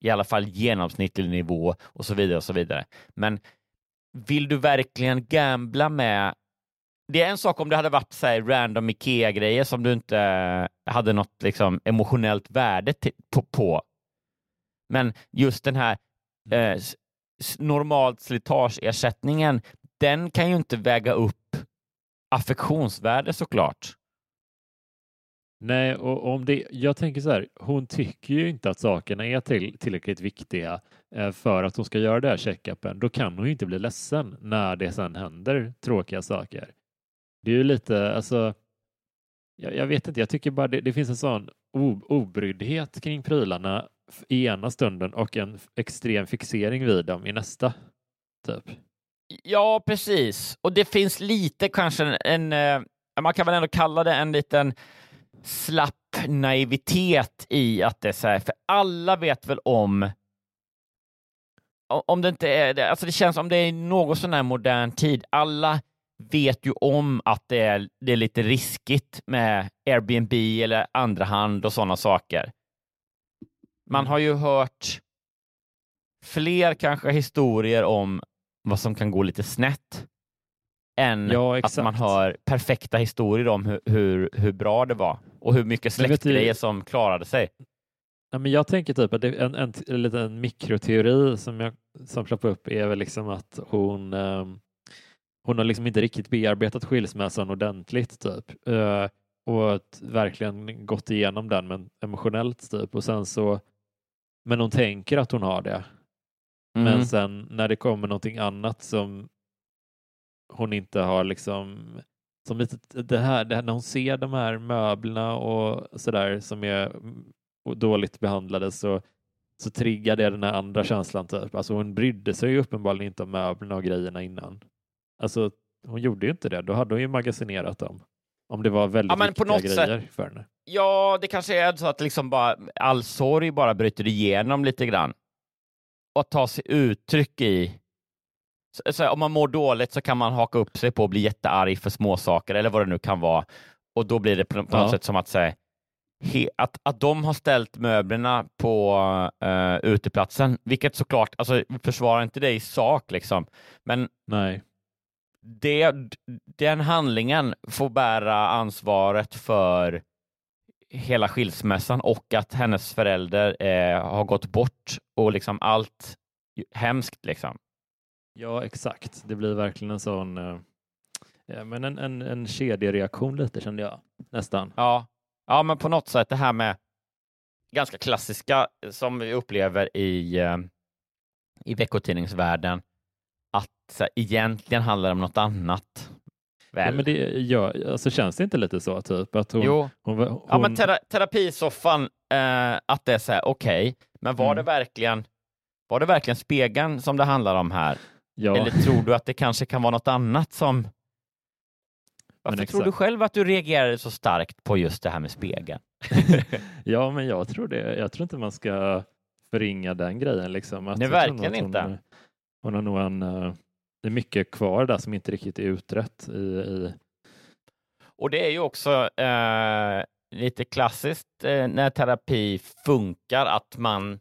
i alla fall genomsnittlig nivå och så vidare och så vidare. Men vill du verkligen gambla med det är en sak om det hade varit så här random Ikea-grejer som du inte hade något liksom, emotionellt värde på. Men just den här eh, s- s- normalt slitageersättningen, den kan ju inte väga upp affektionsvärde såklart. Nej, och om det, jag tänker så här, hon tycker ju inte att sakerna är till, tillräckligt viktiga eh, för att hon ska göra det här checkupen. Då kan hon ju inte bli ledsen när det sen händer tråkiga saker. Det är ju lite, alltså, jag, jag vet inte, jag tycker bara det, det finns en sån obryddhet kring prylarna i ena stunden och en extrem fixering vid dem i nästa. Typ. Ja, precis. Och det finns lite kanske en, en eh, man kan väl ändå kalla det en liten slapp naivitet i att det är så här, för alla vet väl om om det inte är det, alltså det känns som det är något sån här modern tid. Alla vet ju om att det är, det är lite riskigt med Airbnb eller andra hand och sådana saker. Man har ju hört fler kanske historier om vad som kan gå lite snett än Ja, att man hör perfekta historier om hur, hur, hur bra det var och hur mycket du- släktgrejer som klarade sig. Ja, men jag tänker typ att det är en, en, en liten mikroteori som jag som ploppar upp är väl liksom att hon ehm, hon har liksom inte riktigt bearbetat skilsmässan ordentligt typ Eh, och verkligen gått igenom den men emotionellt typ och sen så men hon tänker att hon har det Mm. men sen när det kommer någonting annat som hon inte har liksom som lite, det här, det här när hon ser de här möblerna och sådär som är dåligt behandlade så, så triggar det den här andra känslan typ. Alltså hon brydde sig ju uppenbarligen inte om möblerna och grejerna innan. Alltså hon gjorde ju inte det. Då hade hon ju magasinerat dem. Om det var väldigt Ja, men på viktiga något sätt- grejer för henne. Ja, det kanske är så att liksom bara, all sorg bara bryter igenom lite grann. Och att ta sig uttryck i... Så, så om man mår dåligt så kan man haka upp sig på och bli jättearg för småsaker eller vad det nu kan vara. Och då blir det på, på något Ja. sätt som att säga att, att de har ställt möblerna på uh, uteplatsen, vilket såklart, alltså försvarar inte det i sak liksom, men Nej. Det, den handlingen får bära ansvaret för hela skilsmässan och att hennes förälder eh, har gått bort och liksom allt hemskt liksom. Ja, exakt. Det blir verkligen en sån eh, men en, en, en kedjereaktion lite kände jag nästan. Ja. ja, men på något sätt det här med ganska klassiska som vi upplever i, eh, i veckotidningsvärlden, att så här, egentligen handlar det om något annat. Ja, Väl? men det gör, alltså känns det inte lite så typ att hon, jo, hon, hon, ja, men tera, terapisoffan, eh, att det är så här, okej, men var Mm. det verkligen var det verkligen spegeln som det handlar om här? ja, Eller tror du att det kanske kan vara något annat som... Varför tror du själv att du reagerade så starkt på just det här med spegeln? ja, men jag tror det. Jag tror inte man ska förringa den grejen liksom. Att Nej, verkligen hon, inte. Hon har nog en, eh, det är mycket kvar där som inte riktigt är utrett i, i Och det är ju också eh, lite klassiskt eh, när terapi funkar, att man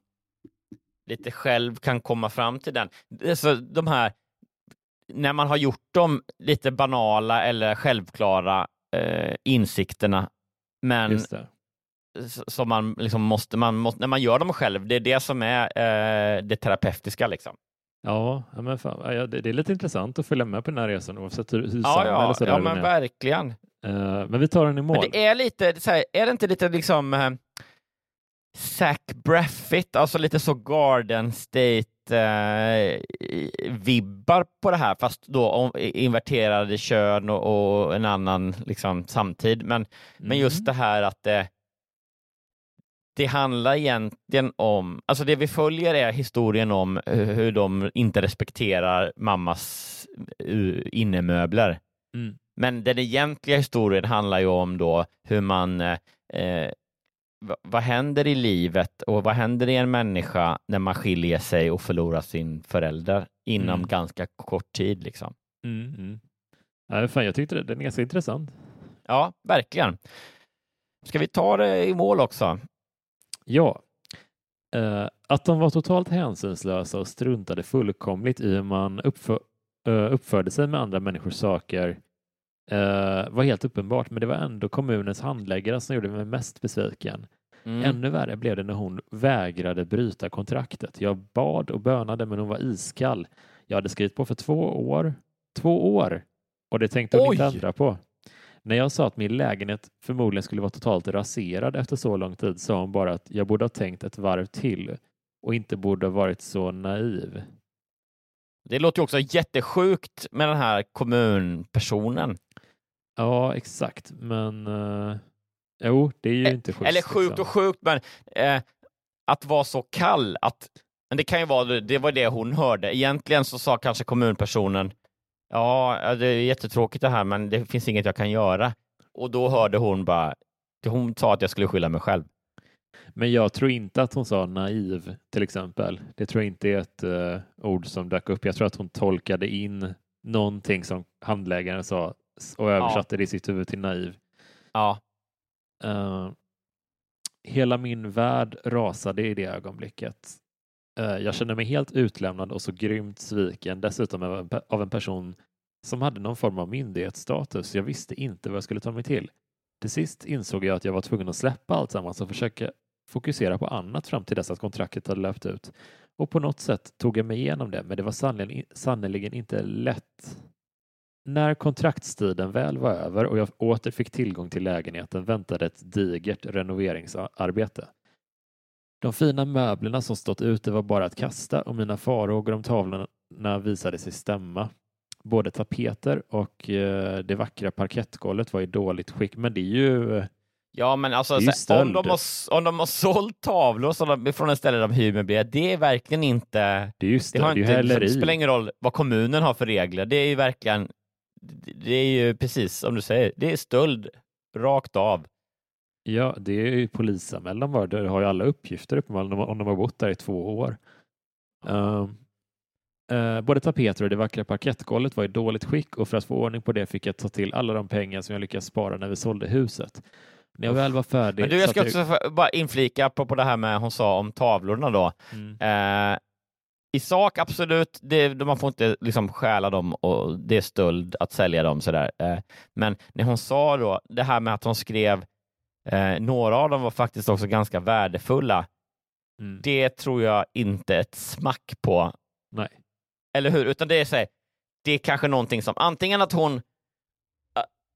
lite själv kan komma fram till den. Alltså, de här, när man har gjort de lite banala eller självklara eh, insikterna, men som man liksom måste, man måste, när man gör dem själv, det är det som är eh, det terapeutiska. Liksom. Ja, ja, men fan, ja, det, det är lite intressant att följa med på den här resan oavsett hur, hur Ja, sann eller ja, sådär ja men verkligen. Eh, men vi tar den i mål. Men det är lite, så här, är det inte lite liksom eh, Zach Braffit, alltså lite så Garden State eh, vibbar på det här, fast då om, inverterade kön och, och en annan liksom samtid. Men, men just Mm. det här att det det handlar egentligen om, alltså det vi följer är historien om hur de inte respekterar mammas innemöbler. Mm. Men den egentliga historien handlar ju om då hur man eh, vad händer i livet och vad händer i en människa när man skiljer sig och förlorar sin förälder inom Mm. ganska kort tid? Liksom. Mm, mm. Ja, fan, jag tyckte det, den är ganska intressant. Ja, verkligen. Ska vi ta det i mål också? Ja. Eh, att de var totalt hänsynslösa och struntade fullkomligt i hur man uppför, eh, uppförde sig med andra människors saker eh, var helt uppenbart, men det var ändå kommunens handläggare som gjorde mig mest besviken. Mm. Ännu värre blev det när hon vägrade bryta kontraktet. Jag bad och bönade, men hon var iskall. Jag hade skrivit på för två år. Två år! Och det tänkte hon inte Oj! ändra på. När jag sa att min lägenhet förmodligen skulle vara totalt raserad efter så lång tid sa hon bara att jag borde ha tänkt ett varv till och inte borde ha varit så naiv. Det låter ju också jättesjukt med den här kommunpersonen. Ja, exakt, men uh, jo, det är ju Eh, inte schysst. Eller sjukt liksom. och sjukt, men eh, att vara så kall. Att, men det kan ju vara det var det hon hörde. Egentligen så sa kanske kommunpersonen ja, det är jättetråkigt det här, men det finns inget jag kan göra. Och då hörde hon bara, hon sa att jag skulle skylla mig själv. Men jag tror inte att hon sa naiv till exempel. Det tror jag inte är ett eh, ord som dök upp. Jag tror att hon tolkade in någonting som handläggaren sa och översatte det i sitt huvud till naiv. Ja, Eh, hela min värld rasade i det ögonblicket. Eh, jag kände mig helt utlämnad och så grymt sviken, dessutom av en, av en person som hade någon form av myndighetsstatus. Jag visste inte vad jag skulle ta mig till. Till sist insåg jag att jag var tvungen att släppa allt sammans och försöka fokusera på annat fram till dess att kontraktet hade löpt ut. Och på något sätt tog jag mig igenom det, men det var sannoliken, sannerligen inte lätt. När kontraktstiden väl var över och jag åter fick tillgång till lägenheten väntade ett digert renoveringsarbete. De fina möblerna som stått ute var bara att kasta och mina farhågor om tavlorna visade sig stämma. Både tapeter och eh, det vackra parkettgolvet var i dåligt skick, men det är ju ja men alltså Det är ju så, här, om, de har, om de har sålt tavlor så de, från ett ställe de hyr möbler, det är verkligen inte det är ju, stöld, har det inte, det spelar ingen roll vad kommunen har för regler. Det är ju verkligen, det är ju precis som du säger, det är stöld rakt av. Ja, det är ju polisanmälan bara. Det har ju alla uppgifter uppenbarligen om de har bott där i två år. Ehm, eh, både tapeter och det vackra parkettgolvet var i dåligt skick och för att få ordning på det fick jag ta till alla de pengar som jag lyckades spara när vi sålde huset. När jag väl var färdig... Men du, jag ska också få- bara inflika på, på det här med hon sa om tavlorna då. Mm. Eh, I sak absolut, det, man får inte liksom stjäla dem och det är stöld att sälja dem sådär. Eh, men när hon sa då det här med att hon skrev, eh, några av dem var faktiskt också ganska värdefulla. Mm. Det tror jag inte ett smack på. Nej. Eller hur? Utan det är så här, det är kanske någonting som antingen att hon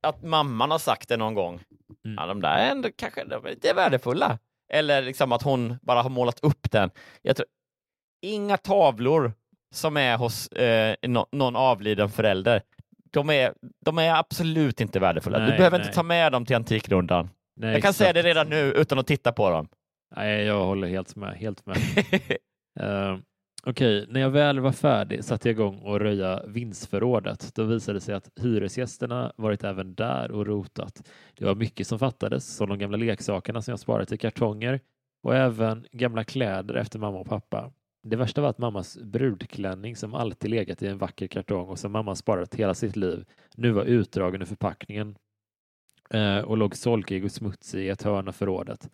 att- mamman har sagt det någon gång. Mm. Ja, de där är ändå kanske lite värdefulla. Eller liksom att hon bara har målat upp den. Jag tror, inga tavlor som är hos eh, nå- någon avliden förälder. De är, de är absolut inte värdefulla. du Nej, behöver nej. inte ta med dem till Antikrundan. Nej, Jag kan säga det exakt. redan nu utan att titta på dem. Nej, jag håller helt med. Helt med. Uh, Okej, när jag väl var färdig satte jag igång och röja vindsförrådet. Då visade det sig att hyresgästerna varit även där och rotat. Det var mycket som fattades, som de gamla leksakerna som jag sparat i kartonger och även gamla kläder efter mamma och pappa. Det värsta var att mammas brudklänning som alltid legat i en vacker kartong och som mamma sparat hela sitt liv nu var utdragen ur förpackningen Eh, och låg solkig och smutsig i ett hörn av förrådet.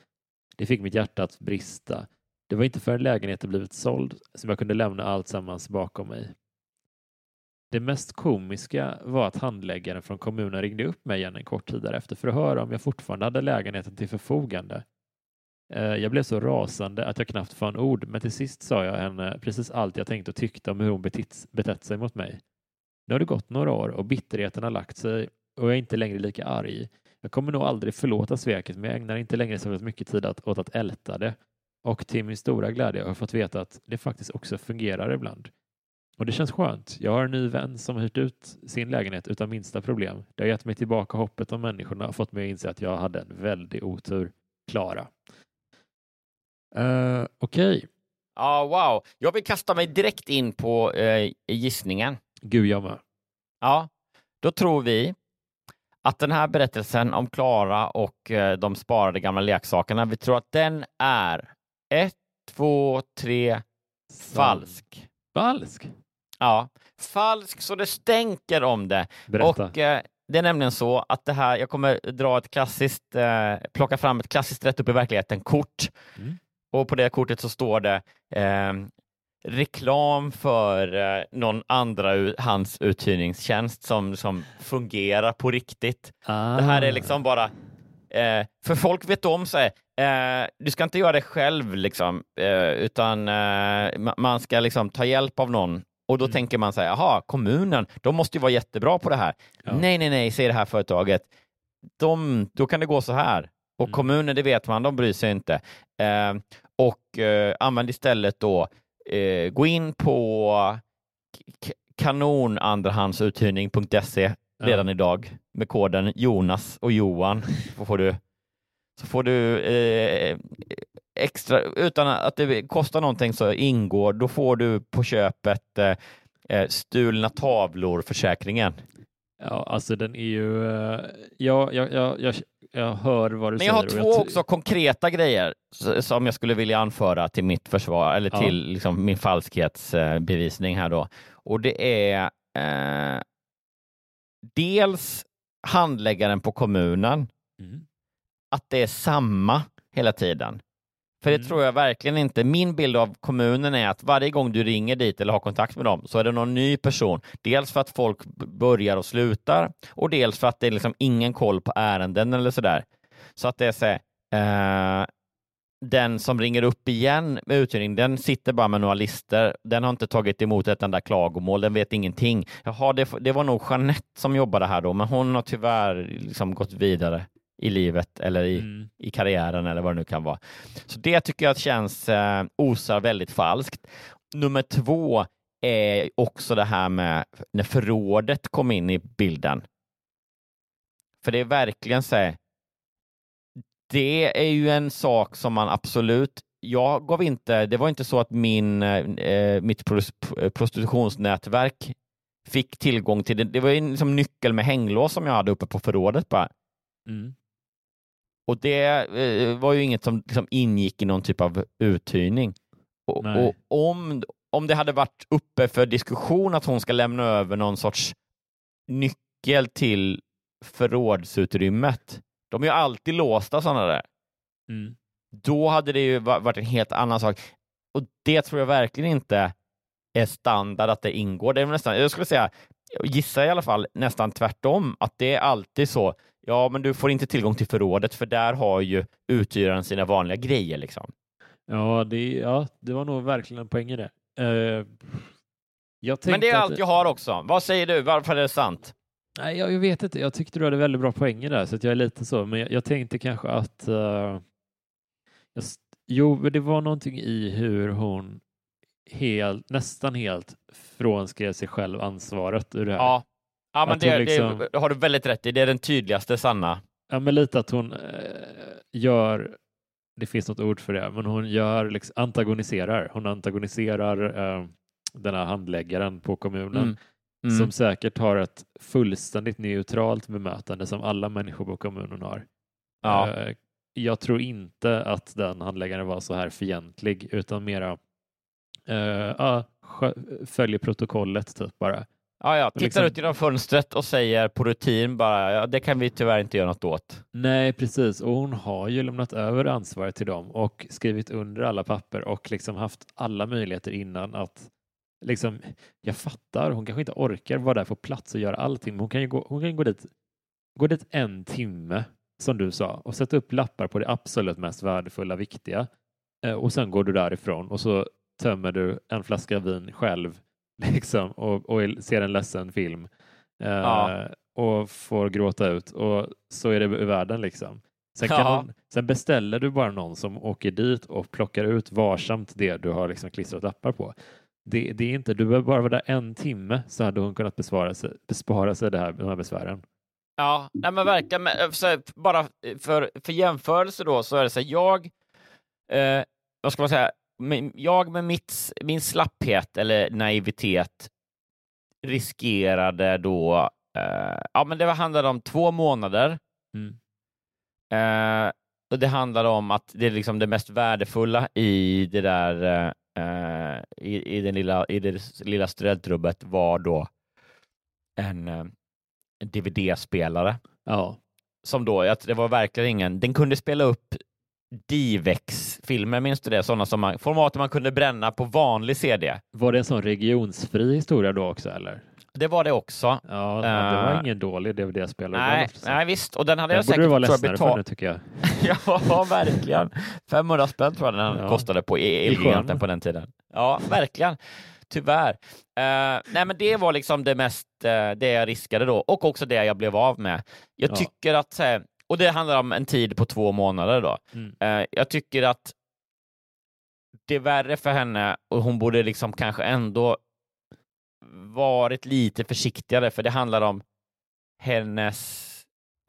Det fick mitt hjärta att brista. Det var inte förrän lägenheten blivit såld som jag kunde lämna allt sammans bakom mig. Det mest komiska var att handläggaren från kommunen ringde upp mig igen en kort tid därefter för att höra om jag fortfarande hade lägenheten till förfogande. Eh, jag blev så rasande att jag knappt fann ord, men till sist sa jag henne precis allt jag tänkte och tyckte om hur hon betett, betett sig mot mig. Nu har det gått några år och bitterheten har lagt sig och jag är inte längre lika arg. Jag kommer nog aldrig förlåta sveket, men jag ägnar inte längre så mycket tid åt att älta det. Och till min stora glädje har jag fått veta att det faktiskt också fungerar ibland. Och det känns skönt. Jag har en ny vän som har hyrt ut sin lägenhet utan minsta problem. Det har gett mig tillbaka hoppet om människorna och fått mig att inse att jag hade en väldig otur. Klara. Uh, Okej. Ja, wow. Jag vill kasta mig direkt in på eh, gissningen. Gud, jag med. Ja, då tror vi att den här berättelsen om Klara och eh, de sparade gamla leksakerna, vi tror att den är ett, två, tre, falsk. Falsk? Ja, falsk så det stänker om det. Berätta. Och eh, det är nämligen så att det här, jag kommer dra ett klassiskt, eh, plocka fram ett klassiskt rätt upp i verkligheten-kort. Mm. Och på det kortet så står det eh, reklam för eh, någon andra hans uthyrningstjänst som, som fungerar på riktigt. Ah. Det här är liksom bara, eh, för folk vet om sig, eh, du ska inte göra det själv liksom, eh, utan eh, ma- man ska liksom ta hjälp av någon. Och då Mm. tänker man så här, jaha, kommunen, de måste ju vara jättebra på det här. Ja. Nej, nej, nej, säger det här företaget. De, då kan det gå så här. Och Mm. kommunen, det vet man, de bryr sig inte. Eh, och eh, använd istället då, eh, gå in på kanonandrahandsuthyrning.se redan idag med koden Jonas och Johan. Så får du, så får du eh, extra, utan att det kostar någonting så ingår, då får du på köpet eh, eh, stulna tavlor-försäkringen. Ja, alltså den är ju... eh, ja, jag, jag, jag, jag hör vad du Men säger. jag har och två ty- också konkreta grejer som jag skulle vilja anföra till mitt försvar, eller Ja. till liksom, min falskhetsbevisning här då. Och det är eh, dels handläggaren på kommunen, Mm. att det är samma hela tiden. För det Mm. tror jag verkligen inte. Min bild av kommunen är att varje gång du ringer dit eller har kontakt med dem så är det någon ny person. Dels för att folk börjar och slutar och dels för att det är liksom ingen koll på ärenden eller sådär. Så att det är så här, eh, den som ringer upp igen med uthyrning, den sitter bara med några lister. Den har inte tagit emot ett enda klagomål, den vet ingenting. Jaha, det, det var nog Jeanette som jobbade här då, men hon har tyvärr liksom gått vidare i livet eller i, Mm. i karriären eller vad det nu kan vara. Så det tycker jag känns eh, osar väldigt falskt. Nummer två är också det här med när förrådet kom in i bilden. För det är verkligen så här, det är ju en sak som man absolut jag gav inte, det var inte så att min, eh, mitt pros- prostitutionsnätverk fick tillgång till det. Det var ju liksom nyckel med hänglås som jag hade uppe på förrådet bara. Mm. Och det eh, var ju inget som liksom ingick i någon typ av uthyrning. Och, och om, om det hade varit uppe för diskussion att hon ska lämna över någon sorts nyckel till förrådsutrymmet, de är ju alltid låsta sådana där, Mm. då hade det ju va- varit en helt annan sak. Och det tror jag verkligen inte är standard att det ingår. Det är nästan, jag skulle säga, gissa i alla fall, nästan tvärtom, att det är alltid så. Ja, men du får inte tillgång till förrådet för där har ju uthyraren sina vanliga grejer. Liksom. Ja, det, ja, det var nog verkligen en poäng i det. Jag Men det är att- allt jag har också. Vad säger du? Varför är det sant? Nej, jag, jag vet inte. Jag tyckte du hade väldigt bra poänger där, så jag är lite så. Men jag, jag tänkte kanske att... eh, jag, jo, det var någonting i hur hon helt, nästan helt frånskrev sig själv ansvaret ur det här. Ja, ja men det, liksom- det har du väldigt rätt i. Det är den tydligaste sanna. Ja, men lite att hon eh, gör, det finns något ord för det, men hon gör liksom, antagoniserar. Hon antagoniserar eh, den här handläggaren på kommunen Mm. Mm. som säkert har ett fullständigt neutralt bemötande som alla människor på kommunen har. Ja. Eh, Jag tror inte att den handläggaren var så här fientlig utan mera skö- följer protokollet typ bara. Ja, ja. Tittar liksom- ut genom fönstret och säger på rutin bara, ja, det kan vi tyvärr inte göra något åt. Nej, precis. Och hon har ju lämnat över ansvaret till dem och skrivit under alla papper och liksom haft alla möjligheter innan att liksom, jag fattar, hon kanske inte orkar vara där på plats och göra allting, men hon kan ju gå, hon kan gå dit, gå dit en timme som du sa och sätta upp lappar på det absolut mest värdefulla, viktiga Eh, och sen går du därifrån och så tömmer du en flaska vin själv liksom och, och ser en ledsen film eh, Ja. och får gråta ut och så är det i världen liksom. Sen, kan Ja. hon, sen beställer du bara någon som åker dit och plockar ut varsamt det du har liksom klistrat lappar på. Det, det är inte, du behöver bara vara där en timme så hade hon kunnat besvara sig, bespara sig det här, de här besvären. Ja, nej men verkligen. Eh, bara för, för jämförelse då så är det så här, jag, eh, vad ska man säga, jag med mitt, min slapphet eller naivitet riskerade då, eh, ja men det handlade om två månader. Mm. Eh, och det handlade om att det är liksom det mest värdefulla i det där eh, i, i, den lilla, i det lilla studentrummet var då en, eh, en DVD-spelare. Ja. Som då, att det var verkligen ingen, den kunde spela upp Divex-filmer, minns du det? Sådana som man, format man kunde bränna på vanlig CD. Var det en sån regionsfri historia då också eller? Det var det också. Ja, det var Eh, ingen dålig DVD-spelare. Nej, nej, visst. Och den hade Den jag borde säkert du vara ledsen för nu tycker jag. ja, verkligen. 500 spänn tror jag den Ja. kostade på Elgiganten på den tiden. Ja, verkligen. Tyvärr. Eh, nej, men det var liksom det mest, eh, det jag riskade då och också det jag blev av med. Jag Ja. tycker att, och det handlar om en tid på två månader då. Mm. Eh, jag tycker att det är värre för henne och hon borde liksom kanske ändå varit lite försiktigare för det handlar om hennes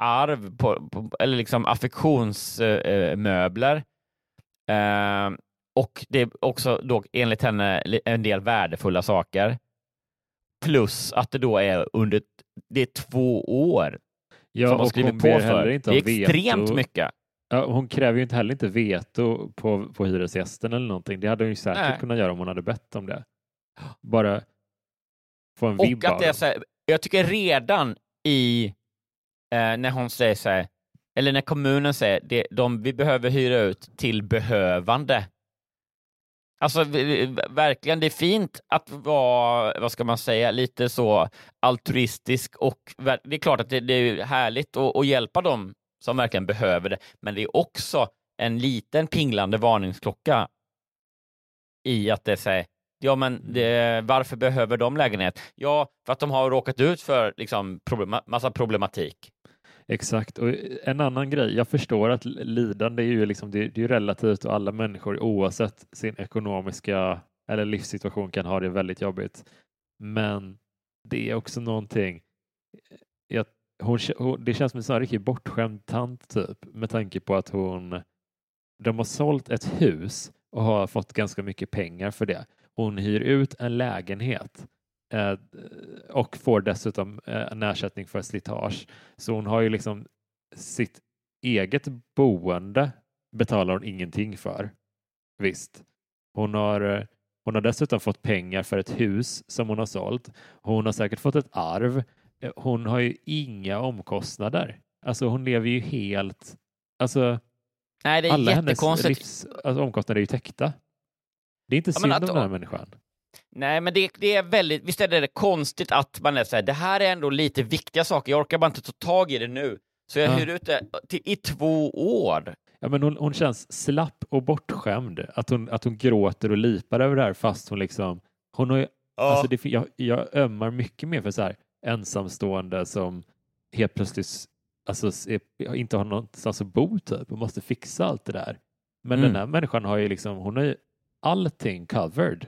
arv, på, på, eller liksom affektionsmöbler. Eh, och det är också då enligt henne en del värdefulla saker. Plus att det då är under det är två år Ja, som hon hon på för. inte Det är extremt veto. mycket. Ja, hon kräver ju inte heller inte veto på, på hyresgästen eller någonting. Det hade hon ju säkert Nej. kunnat göra om hon hade bett om det. Bara få en vibb Och av att det här, jag tycker redan i eh, när hon säger så här, eller när kommunen säger det, de, vi behöver hyra ut till behövande. Alltså verkligen, det är fint att vara, vad ska man säga, lite så altruistisk och det är klart att det, det är härligt att, att hjälpa dem som verkligen behöver det, men det är också en liten pinglande varningsklocka i att det säger Ja, men det, varför behöver de lägenhet? Ja, för att de har råkat ut för liksom, problem, massa problematik. Exakt. Och en annan grej, jag förstår att lidande är ju, liksom, det, det är relativt och alla människor oavsett sin ekonomiska eller livssituation kan ha det väldigt jobbigt. Men det är också någonting, eh, jag, hon, hon, det känns som en sån här riktigt bortskämd tant typ med tanke på att hon, de har sålt ett hus och har fått ganska mycket pengar för det. Hon hyr ut en lägenhet och får dessutom eh, en ersättning för slitage. Så hon har ju liksom sitt eget boende betalar hon ingenting för. Visst. Hon har, eh, hon har dessutom fått pengar för ett hus som hon har sålt. Hon har säkert fått ett arv. Eh, Hon har ju inga omkostnader. Alltså hon lever ju helt... Alltså Nej, alla hennes livs, alltså, omkostnader är ju täckta. Det är inte Ja, synd om den här människan. Nej, men det, det är väldigt, visst är det konstigt att man är så här, det här är ändå lite viktiga saker, jag orkar bara inte ta tag i det nu. Så jag Ja. hyr ut det till, i två år. Ja, men hon, hon känns slapp och bortskämd. Att hon, att hon gråter och lipar över det här fast hon liksom... Hon har ju, alltså det, jag, jag ömmar mycket mer för så här ensamstående som helt plötsligt alltså, är, inte har någonstans att bo typ och måste fixa allt det där. Men Mm. den här människan har ju liksom, hon har ju allting covered.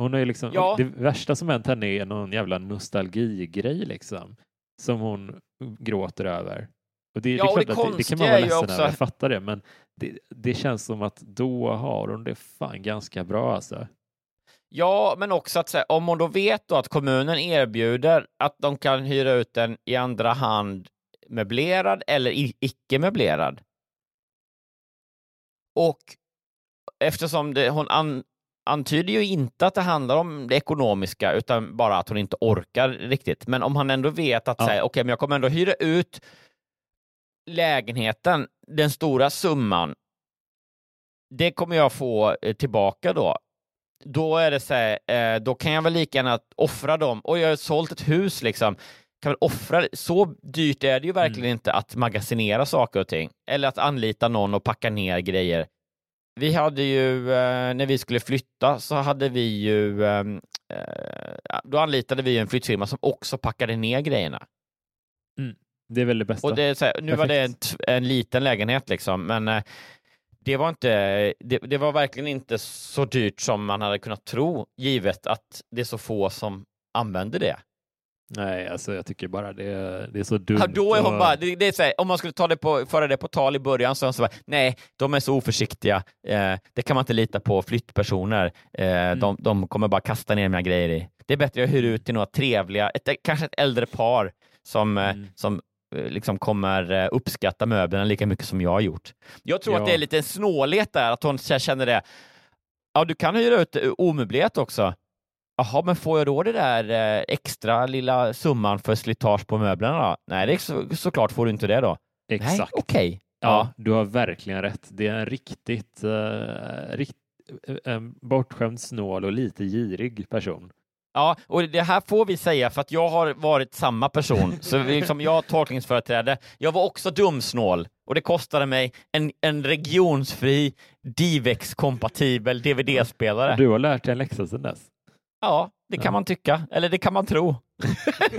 Hon ju liksom, Ja. det värsta som hänt henne är någon jävla nostalgigrej liksom. Som hon gråter över. Och det, Ja, det och är det det, det kan man vara är ledsen också- över, jag fattar det. Men det, känns som att då har hon det fan ganska bra alltså. Ja, men också att här, om hon då vet då att kommunen erbjuder att de kan hyra ut den i andra hand möblerad eller icke möblerad. Och eftersom det, hon an, antyder ju inte att det handlar om det ekonomiska utan bara att hon inte orkar riktigt. Men om han ändå vet att Ja. okej, men jag kommer ändå hyra ut lägenheten, den stora summan, det kommer jag få eh, tillbaka då. Då är det så här, eh, då kan jag väl lika gärna offra dem. Och jag har sålt ett hus liksom. Kan väl offra. Så dyrt är det ju verkligen inte att magasinera saker och ting. Eller att anlita någon och packa ner grejer. Vi hade ju, eh, när vi skulle flytta så hade vi ju, ehm, eh, då anlitade vi en flyttfirma som också packade ner grejerna. Det är väl det bästa. Och det här, nu var det en, Perfekt. en liten lägenhet liksom, men eh, det var inte, det, det var verkligen inte så dyrt som man hade kunnat tro, givet att det är så få som använder det. Nej, alltså jag tycker bara det, det är så dumt. Ja, då är hon och- bara, det, det är så här, om man skulle ta det på, föra det på tal i början så är hon så bara, nej, de är så oförsiktiga, eh, det kan man inte lita på, flyttpersoner, eh, de, de kommer bara kasta ner mina grejer i. Det är bättre att jag hyr ut till några trevliga, ett, kanske ett äldre par som, eh, som eh, liksom kommer eh, uppskatta möblerna lika mycket som jag har gjort. Jag tror Ja. att det är lite snålhet där, att hon känner det. Ja, du kan hyra ut omöblerat också. Jaha, men får jag då det där eh, extra lilla summan för slitage på möblerna då? Nej, det är så, såklart får du inte det då. Exakt. okej. Ja, Ja. du har verkligen rätt. Det är en riktigt, uh, rikt, eh, bortskämd, snål och lite girig person. Ja, och det här får vi säga för att jag har varit samma person. Så liksom, jag har tolkningsföreträde. Jag var också dumsnål och det kostade mig en, en regionsfri Divex-kompatibel DVD-spelare. Du har lärt dig en läxa sedan dess. Ja, det kan Ja. man tycka. Eller det kan man tro.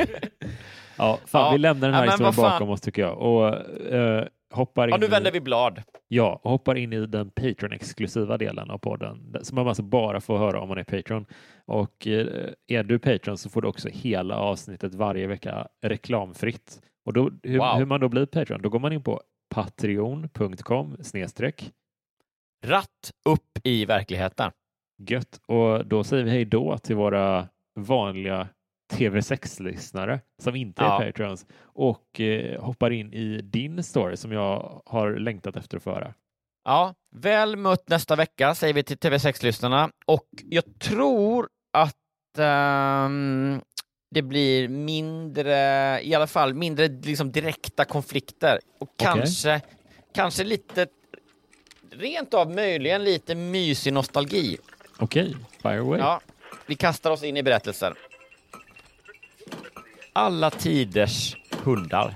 Ja, fan, Ja. vi lämnar den Ja, här men historien bakom oss tycker jag och eh, hoppar in Ja, nu i- vänder vi blad. Ja, och hoppar in i den Patreon-exklusiva delen av podden som man alltså bara får höra om man är Patreon. Och eh, är du Patreon så får du också hela avsnittet varje vecka reklamfritt. Och då, hur, Wow. hur man då blir Patreon, då går man in på patreon.com snedstreck Ratt upp i verkligheten. Gött och då säger vi hej då till våra vanliga TV6-lyssnare som inte är Ja. Patreons och eh, hoppar in i din story som jag har längtat efter att föra. Ja, väl mött nästa vecka säger vi till TV6-lyssnarna och jag tror att ehm, det blir mindre, i alla fall mindre liksom direkta konflikter och Okej. kanske, kanske lite rent av möjligen lite mysig nostalgi. Okej, fire away. Ja, vi kastar oss in i berättelsen. Alla tiders hundar.